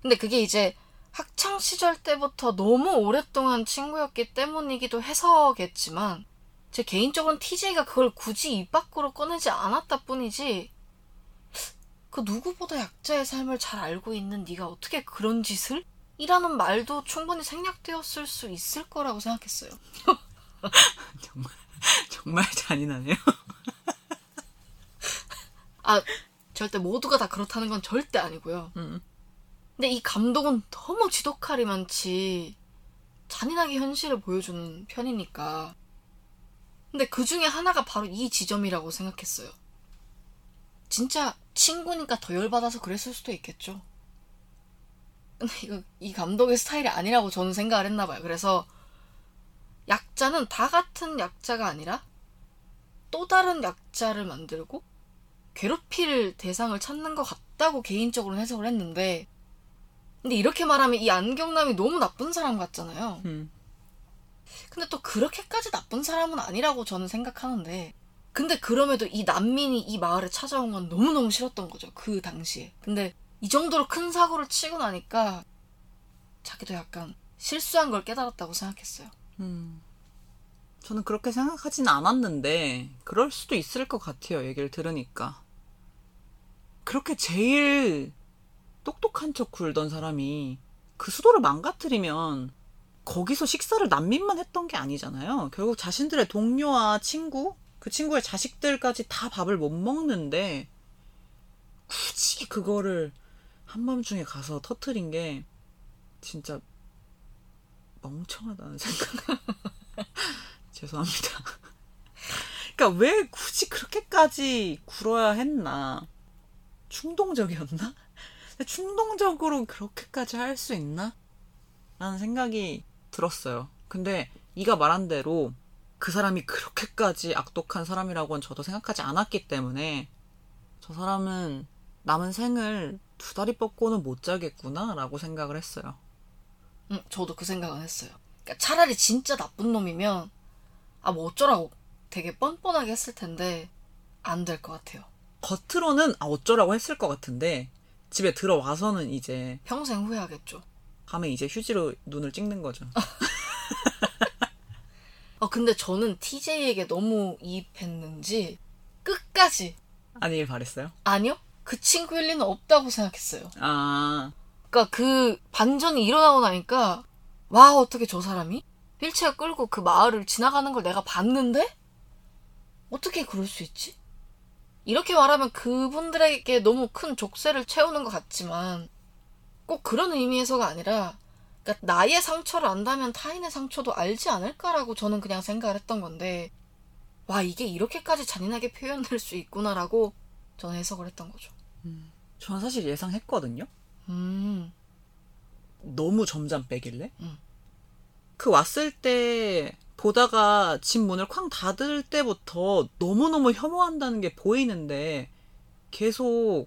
근데 그게 이제 학창 시절 때부터 너무 오랫동안 친구였기 때문이기도 해서겠지만 제 개인적으로는 TJ가 그걸 굳이 입 밖으로 꺼내지 않았다 뿐이지 그 누구보다 약자의 삶을 잘 알고 있는 네가 어떻게 그런 짓을? 이라는 말도 충분히 생략되었을 수 있을 거라고 생각했어요. *laughs* 정말 정말 잔인하네요. *laughs* 아, 절대 모두가 다 그렇다는 건 절대 아니고요. 음. 근데 이 감독은 너무 지독할이 많지 잔인하게 현실을 보여주는 편이니까. 근데 그 중에 하나가 바로 이 지점이라고 생각했어요. 진짜 친구니까 더 열받아서 그랬을 수도 있겠죠. 근데 이거 이 감독의 스타일이 아니라고 저는 생각을 했나 봐요. 그래서 약자는 다 같은 약자가 아니라 또 다른 약자를 만들고 괴롭힐 대상을 찾는 것 같다고 개인적으로 해석을 했는데 근데 이렇게 말하면 이 안경남이 너무 나쁜 사람 같잖아요. 음. 근데 또 그렇게까지 나쁜 사람은 아니라고 저는 생각하는데 근데 그럼에도 이 난민이 이 마을에 찾아온 건 너무너무 싫었던 거죠. 그 당시에. 근데 이 정도로 큰 사고를 치고 나니까 자기도 약간 실수한 걸 깨달았다고 생각했어요. 음. 저는 그렇게 생각하진 않았는데 그럴 수도 있을 것 같아요. 얘기를 들으니까. 그렇게 제일 똑똑한 척 굴던 사람이 그 수도를 망가뜨리면 거기서 식사를 난민만 했던 게 아니잖아요. 결국 자신들의 동료와 친구, 그 친구의 자식들까지 다 밥을 못 먹는데 굳이 그거를 한밤중에 가서 터트린 게 진짜 멍청하다는 생각. *laughs* 죄송합니다. 그러니까 왜 굳이 그렇게까지 굴어야 했나? 충동적이었나? 충동적으로 그렇게까지 할 수 있나? 라는 생각이 들었어요. 근데 이가 말한 대로 그 사람이 그렇게까지 악독한 사람이라고는 저도 생각하지 않았기 때문에 저 사람은 남은 생을 두 다리 뻗고는 못 자겠구나 라고 생각을 했어요. 음, 저도 그 생각은 했어요. 그러니까 차라리 진짜 나쁜 놈이면 아 뭐 어쩌라고 되게 뻔뻔하게 했을 텐데 안 될 것 같아요. 겉으로는 아 어쩌라고 했을 것 같은데 집에 들어와서는 이제 평생 후회하겠죠. 밤에 이제 휴지로 눈을 찍는 거죠. 어 *laughs* 근데 저는 TJ에게 너무 이입했는지 끝까지 아니길 바랬어요. 아니요 그 친구일 리는 없다고 생각했어요. 아 그러니까 그 반전이 일어나고 나니까 와 어떻게 저 사람이 휠체어 끌고 그 마을을 지나가는 걸 내가 봤는데 어떻게 그럴 수 있지? 이렇게 말하면 그분들에게 너무 큰 족쇄를 채우는 것 같지만 꼭 그런 의미에서가 아니라 그러니까 나의 상처를 안다면 타인의 상처도 알지 않을까라고 저는 그냥 생각을 했던 건데 와 이게 이렇게까지 잔인하게 표현될 수 있구나라고 저는 해석을 했던 거죠. 저는 사실 예상했거든요. 음 너무 점점 빼길래 음. 그 왔을 때 보다가 집 문을 쾅 닫을 때부터 너무너무 혐오한다는 게 보이는데 계속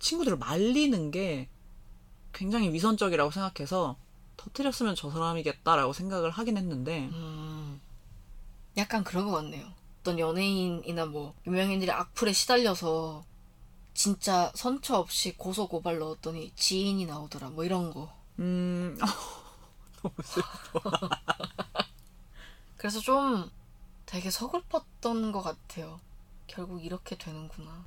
친구들을 말리는 게 굉장히 위선적이라고 생각해서 터트렸으면 저 사람이겠다라고 생각을 하긴 했는데 음, 약간 그런 것 같네요. 어떤 연예인이나 뭐 유명인들이 악플에 시달려서 진짜 선처 없이 고소 고발 넣었더니 지인이 나오더라 뭐 이런 거. 음 *laughs* 너무 슬퍼 그래서 좀 되게 서글펐던 것 같아요. 결국 이렇게 되는구나.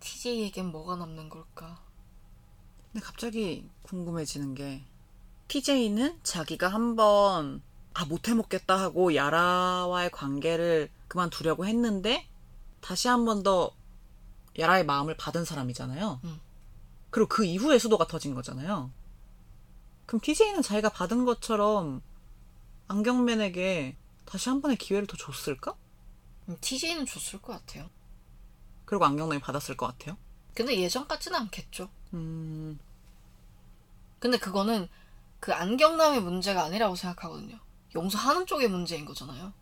TJ에겐 뭐가 남는 걸까? 근데 갑자기 궁금해지는 게 TJ는 자기가 한번 아 못해 먹겠다 하고 야라와의 관계를 그만두려고 했는데 다시 한 번 더 야라의 마음을 받은 사람이잖아요. 음. 그리고 그 이후에 수도가 터진 거잖아요. 그럼 TJ는 자기가 받은 것처럼 안경맨에게 다시 한 번의 기회를 더 줬을까? TJ는 줬을 것 같아요. 그리고 안경맨이 받았을 것 같아요. 근데 예전 같지는 않겠죠. 음, 근데 그거는 그 안경남의 문제가 아니라고 생각하거든요. 용서하는 쪽의 문제인 거잖아요.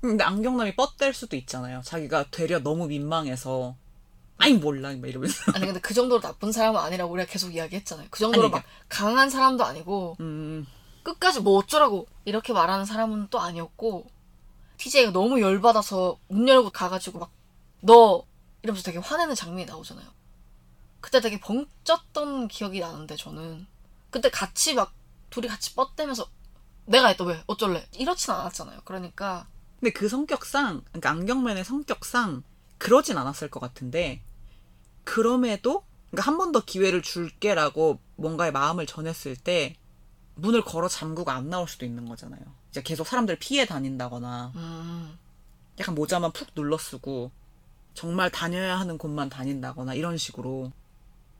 근데 안경남이 뻗댈 수도 있잖아요. 자기가 되려 너무 민망해서 아니 몰라 막 이러면서. *laughs* 아니 근데 그 정도로 나쁜 사람은 아니라고 우리가 계속 이야기했잖아요. 그 정도로 아니, 막 강한 사람도 아니고 음, 끝까지 뭐 어쩌라고 이렇게 말하는 사람은 또 아니었고 TJ가 너무 열받아서 문 열고 가가지고 막 너 이러면서 되게 화내는 장면이 나오잖아요. 그때 되게 벙쪘던 기억이 나는데 저는 그때 같이 막 둘이 같이 뻗대면서 내가 했다 왜 어쩔래 이렇진 않았잖아요. 그러니까 근데 그 성격상, 그러니까 안경맨의 성격상 그러진 않았을 것 같은데 그럼에도 그러니까 한 번 더 기회를 줄게라고 뭔가의 마음을 전했을 때 문을 걸어 잠그고 안 나올 수도 있는 거잖아요. 이제 계속 사람들 피해 다닌다거나 음, 약간 모자만 푹 눌러 쓰고 정말 다녀야 하는 곳만 다닌다거나 이런 식으로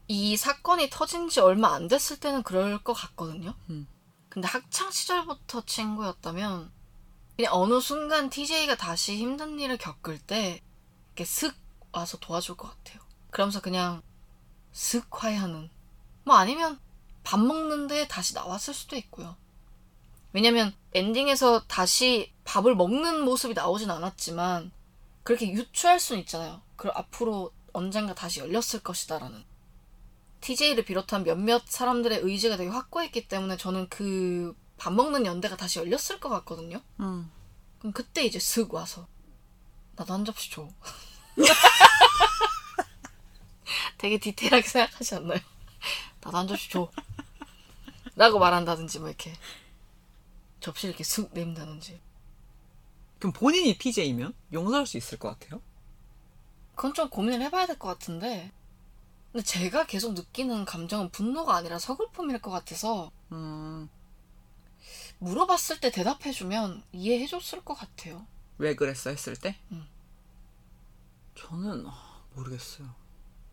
이 사건이 터진 지 얼마 안 됐을 때는 그럴 것 같거든요. 음. 근데 학창 시절부터 친구였다면 그냥 어느 순간 TJ가 다시 힘든 일을 겪을 때 이렇게 슥 와서 도와줄 것 같아요. 그러면서 그냥 슥 화해하는. 뭐 아니면 밥 먹는데 다시 나왔을 수도 있고요. 왜냐면 엔딩에서 다시 밥을 먹는 모습이 나오진 않았지만 그렇게 유추할 수는 있잖아요. 그럼 앞으로 언젠가 다시 열렸을 것이다라는. TJ를 비롯한 몇몇 사람들의 의지가 되게 확고했기 때문에 저는 그 밥 먹는 연대가 다시 열렸을 것 같거든요. 음. 그럼 그때 이제 슥 와서 나도 한 접시 줘. *laughs* 되게 디테일하게 생각하지 않나요? 나도 한 접시 줘. 라고 말한다든지 뭐 이렇게 접시 이렇게 슥 내민다든지 그럼 본인이 TJ면 용서할 수 있을 것 같아요? 그건 좀 고민을 해봐야 될 것 같은데 근데 제가 계속 느끼는 감정은 분노가 아니라 서글픔일 것 같아서 음, 물어봤을 때 대답해주면 이해해줬을 것 같아요. 왜 그랬어 했을 때? 음. 저는 아, 모르겠어요.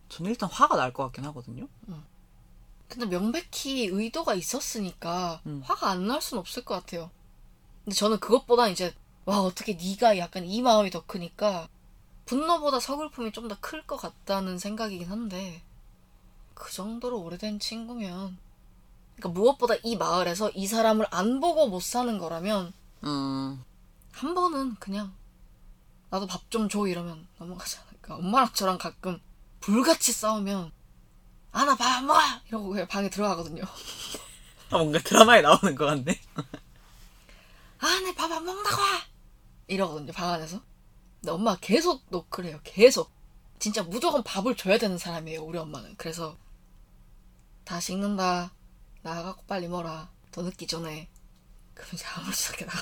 저는 일단 화가 날 것 같긴 하거든요. 근데 명백히 의도가 있었으니까 음. 화가 안날순 없을 것 같아요. 근데 저는 그것보다 이제 와 어떻게 네가 약간 이 마음이 더 크니까 분노보다 서글픔이 좀 더 클 것 같다는 생각이긴 한데 그 정도로 오래된 친구면 그러니까 무엇보다 이 마을에서 이 사람을 안 보고 못 사는 거라면 음, 한 번은 그냥 나도 밥 좀 줘 이러면 넘어가지 않을까. 엄마랑 저랑 가끔 불같이 싸우면 아 나밥안 먹어 이러고 그냥 방에 들어가거든요. *laughs* 아, 뭔가 드라마에 나오는 것 같네. *laughs* 아 내 밥 안 먹는다고 이러거든요 방 안에서. 근데 엄마가 계속 노크래요. 계속 진짜 무조건 밥을 줘야 되는 사람이에요 우리 엄마는. 그래서 다 식는다 나가고 빨리 먹어라 더 늦기 전에 그럼 이제 아무렇지도 않게 나가.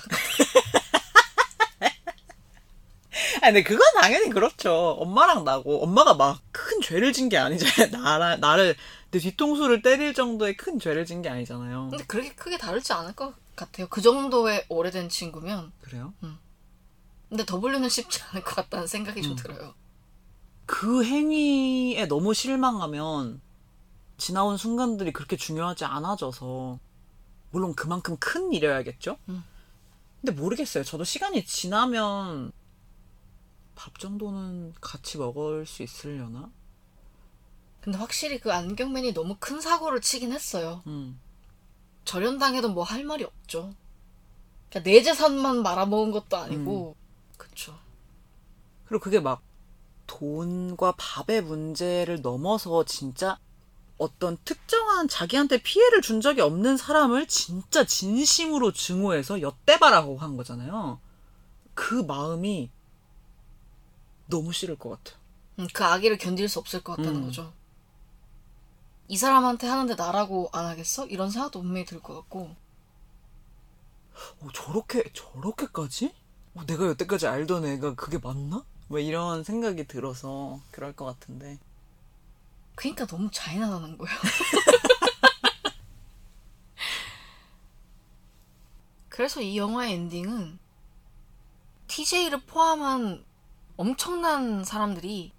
아, 근데 그건 당연히 그렇죠. 엄마랑 나고, 엄마가 막 큰 죄를 진 게 아니잖아요. *laughs* 나라, 나를, 내 뒤통수를 때릴 정도의 큰 죄를 진 게 아니잖아요. 근데 그렇게 크게 다르지 않을 것 같아요. 그 정도의 오래된 친구면. 그래요? 근데 W는 쉽지 않을 것 같다는 생각이 좀 음. 들어요. 그 행위에 너무 실망하면, 지나온 순간들이 그렇게 중요하지 않아져서, 물론 그만큼 큰 일이어야겠죠? 음. 근데 모르겠어요. 저도 시간이 지나면, 밥 정도는 같이 먹을 수 있으려나? 근데 확실히 그 안경맨이 너무 큰 사고를 치긴 했어요. 음. 절연당해도 뭐 할 말이 없죠. 그러니까 내 재산만 말아먹은 것도 아니고, 그쵸. 그리고 그게 막 돈과 밥의 문제를 넘어서 진짜 어떤 특정한 자기한테 피해를 준 적이 없는 사람을 진짜 진심으로 증오해서 엿대바라고 한 거잖아요. 그 마음이 너무 싫을 것 같아요. 음, 그 아기를 견딜 수 없을 것 같다는 음. 거죠. 이 사람한테 하는데 나라고 안 하겠어? 이런 생각도 분명히 들 것 같고. 어, 저렇게 저렇게까지? 어, 내가 여태까지 알던 애가 그게 맞나? 뭐 이런 생각이 들어서 그럴 것 같은데. 그러니까 너무 잔인하다는 거예요. *laughs* 그래서 이 영화의 엔딩은 TJ를 포함한 엄청난 사람들이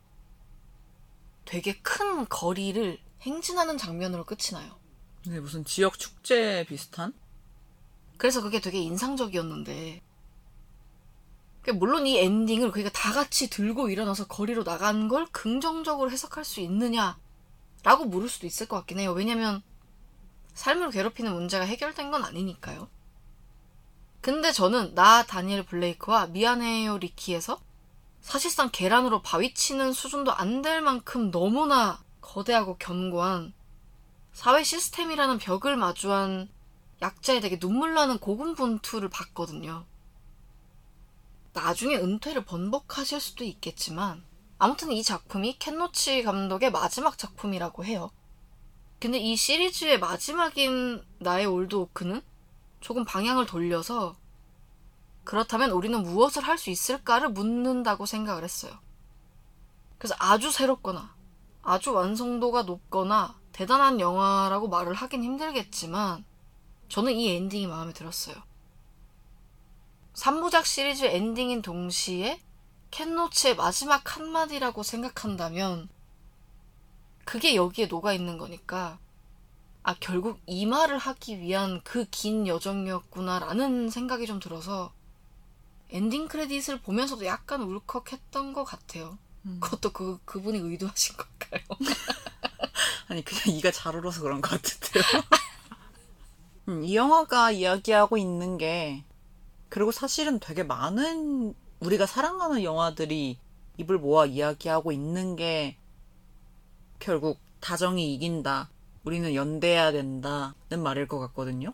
되게 큰 거리를 행진하는 장면으로 끝이 나요. 근데 무슨 지역 축제 비슷한? 그래서 그게 되게 인상적이었는데 그러니까 물론 이 엔딩을 그러니까 다 같이 들고 일어나서 거리로 나간 걸 긍정적으로 해석할 수 있느냐라고 물을 수도 있을 것 같긴 해요. 왜냐면 삶을 괴롭히는 문제가 해결된 건 아니니까요. 근데 저는 나 다니엘 블레이크와 미안해요 리키에서 사실상 계란으로 바위 치는 수준도 안 될 만큼 너무나 거대하고 견고한 사회 시스템이라는 벽을 마주한 약자의 되게 눈물 나는 고군분투를 봤거든요. 나중에 은퇴를 번복하실 수도 있겠지만 아무튼 이 작품이 켄 로치 감독의 마지막 작품이라고 해요. 근데 이 시리즈의 마지막인 나의 올드 오크는 조금 방향을 돌려서 그렇다면 우리는 무엇을 할 수 있을까를 묻는다고 생각을 했어요. 그래서 아주 새롭거나 아주 완성도가 높거나 대단한 영화라고 말을 하긴 힘들겠지만 저는 이 엔딩이 마음에 들었어요. 3부작 시리즈 엔딩인 동시에 캔노츠의 마지막 한마디라고 생각한다면 그게 여기에 녹아 있는 거니까 아 결국 이 말을 하기 위한 그 긴 여정이었구나라는 생각이 좀 들어서 엔딩 크레딧을 보면서도 약간 울컥했던 것 같아요. 그것도 그 그분이 의도하신 걸까요? *laughs* 아니 그냥 이가 잘 울어서 그런 것 같은데요. *laughs* 음, 이 영화가 이야기하고 있는 게 그리고 사실은 되게 많은 우리가 사랑하는 영화들이 입을 모아 이야기하고 있는 게 결국 다정이 이긴다. 우리는 연대해야 된다는 말일 것 같거든요.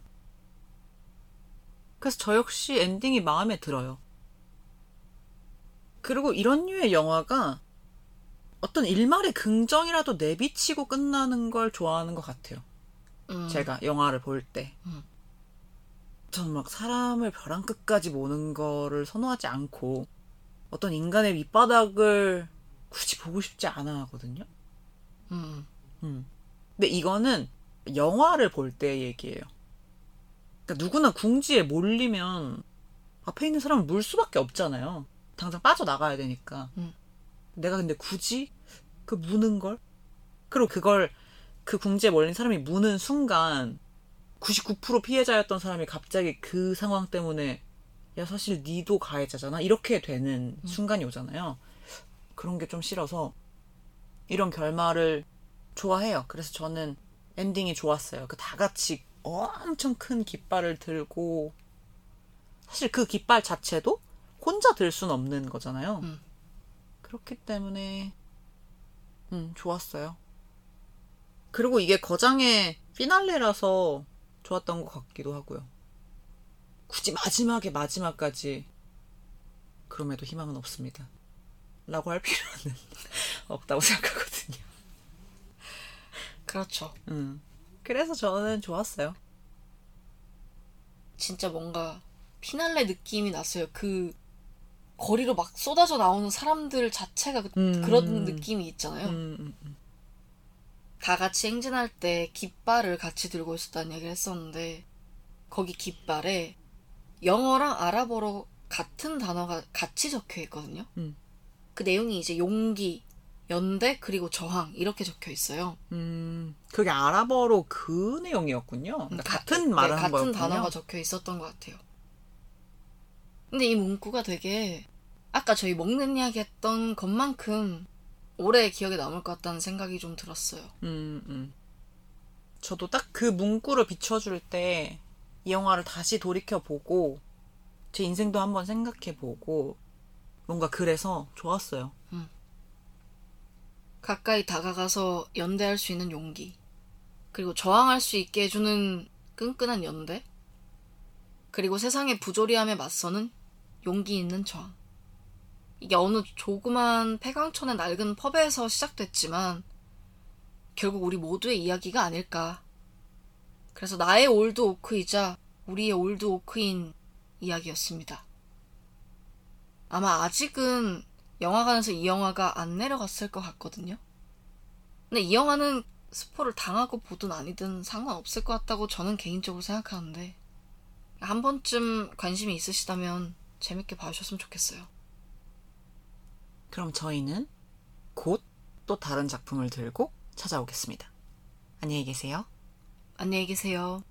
그래서 저 역시 엔딩이 마음에 들어요. 그리고 이런 류의 영화가 어떤 일말의 긍정이라도 내비치고 끝나는 걸 좋아하는 것 같아요. 음, 제가 영화를 볼 때. 음. 저는 막 사람을 벼랑 끝까지 모는 거를 선호하지 않고 어떤 인간의 밑바닥을 굳이 보고 싶지 않아 하거든요. 음, 음. 근데 이거는 영화를 볼 때 얘기예요. 그러니까 누구나 궁지에 몰리면 앞에 있는 사람은 물 수밖에 없잖아요. 당장 빠져나가야 되니까. 음. 내가 근데 굳이 그 무는 걸? 그리고 그걸 그 궁지에 몰린 사람이 무는 순간 99% 피해자였던 사람이 갑자기 그 상황 때문에 야 사실 니도 가해자잖아 이렇게 되는 순간이 오잖아요. 그런 게 좀 싫어서 이런 결말을 좋아해요. 그래서 저는 엔딩이 좋았어요. 그 다 같이 엄청 큰 깃발을 들고 사실 그 깃발 자체도 혼자 들 수는 없는 거잖아요. 음. 그렇기 때문에 음 좋았어요. 그리고 이게 거장의 피날레라서 좋았던 것 같기도 하고요. 굳이 마지막에 마지막까지 그럼에도 희망은 없습니다. 라고 할 필요는 *laughs* 없다고 생각하거든요. 그렇죠. 음. 그래서 저는 좋았어요. 진짜 뭔가 피날레 느낌이 났어요. 그 거리로 막 쏟아져 나오는 사람들 자체가 그, 음. 그런 느낌이 있잖아요. 음, 음, 음. 다 같이 행진할 때 깃발을 같이 들고 있었다는 얘기를 했었는데 거기 깃발에 영어랑 아랍어로 같은 단어가 같이 적혀 있거든요. 음. 그 내용이 이제 용기, 연대 그리고 저항 이렇게 적혀 있어요. 음, 그게 아랍어로 그 내용이었군요. 그러니까 같은 네, 말을 한 같은 거였군요. 단어가 적혀 있었던 것 같아요. 근데 이 문구가 되게 아까 저희 먹는 이야기 했던 것만큼 오래 기억에 남을 것 같다는 생각이 좀 들었어요. 음, 음. 저도 딱 그 문구를 비춰줄 때 이 영화를 다시 돌이켜보고 제 인생도 한번 생각해보고 뭔가 그래서 좋았어요. 가까이 다가가서 연대할 수 있는 용기. 그리고 저항할 수 있게 해주는 끈끈한 연대. 그리고 세상의 부조리함에 맞서는 용기 있는 저항. 이게 어느 조그만 폐광촌의 낡은 펍에서 시작됐지만 결국 우리 모두의 이야기가 아닐까. 그래서 나의 올드 오크이자 우리의 올드 오크인 이야기였습니다. 아마 아직은 영화관에서 이 영화가 안 내려갔을 것 같거든요. 근데 이 영화는 스포를 당하고 보든 아니든 상관없을 것 같다고 저는 개인적으로 생각하는데 한 번쯤 관심이 있으시다면 재밌게 봐주셨으면 좋겠어요. 그럼 저희는 곧 또 다른 작품을 들고 찾아오겠습니다. 안녕히 계세요. 안녕히 계세요.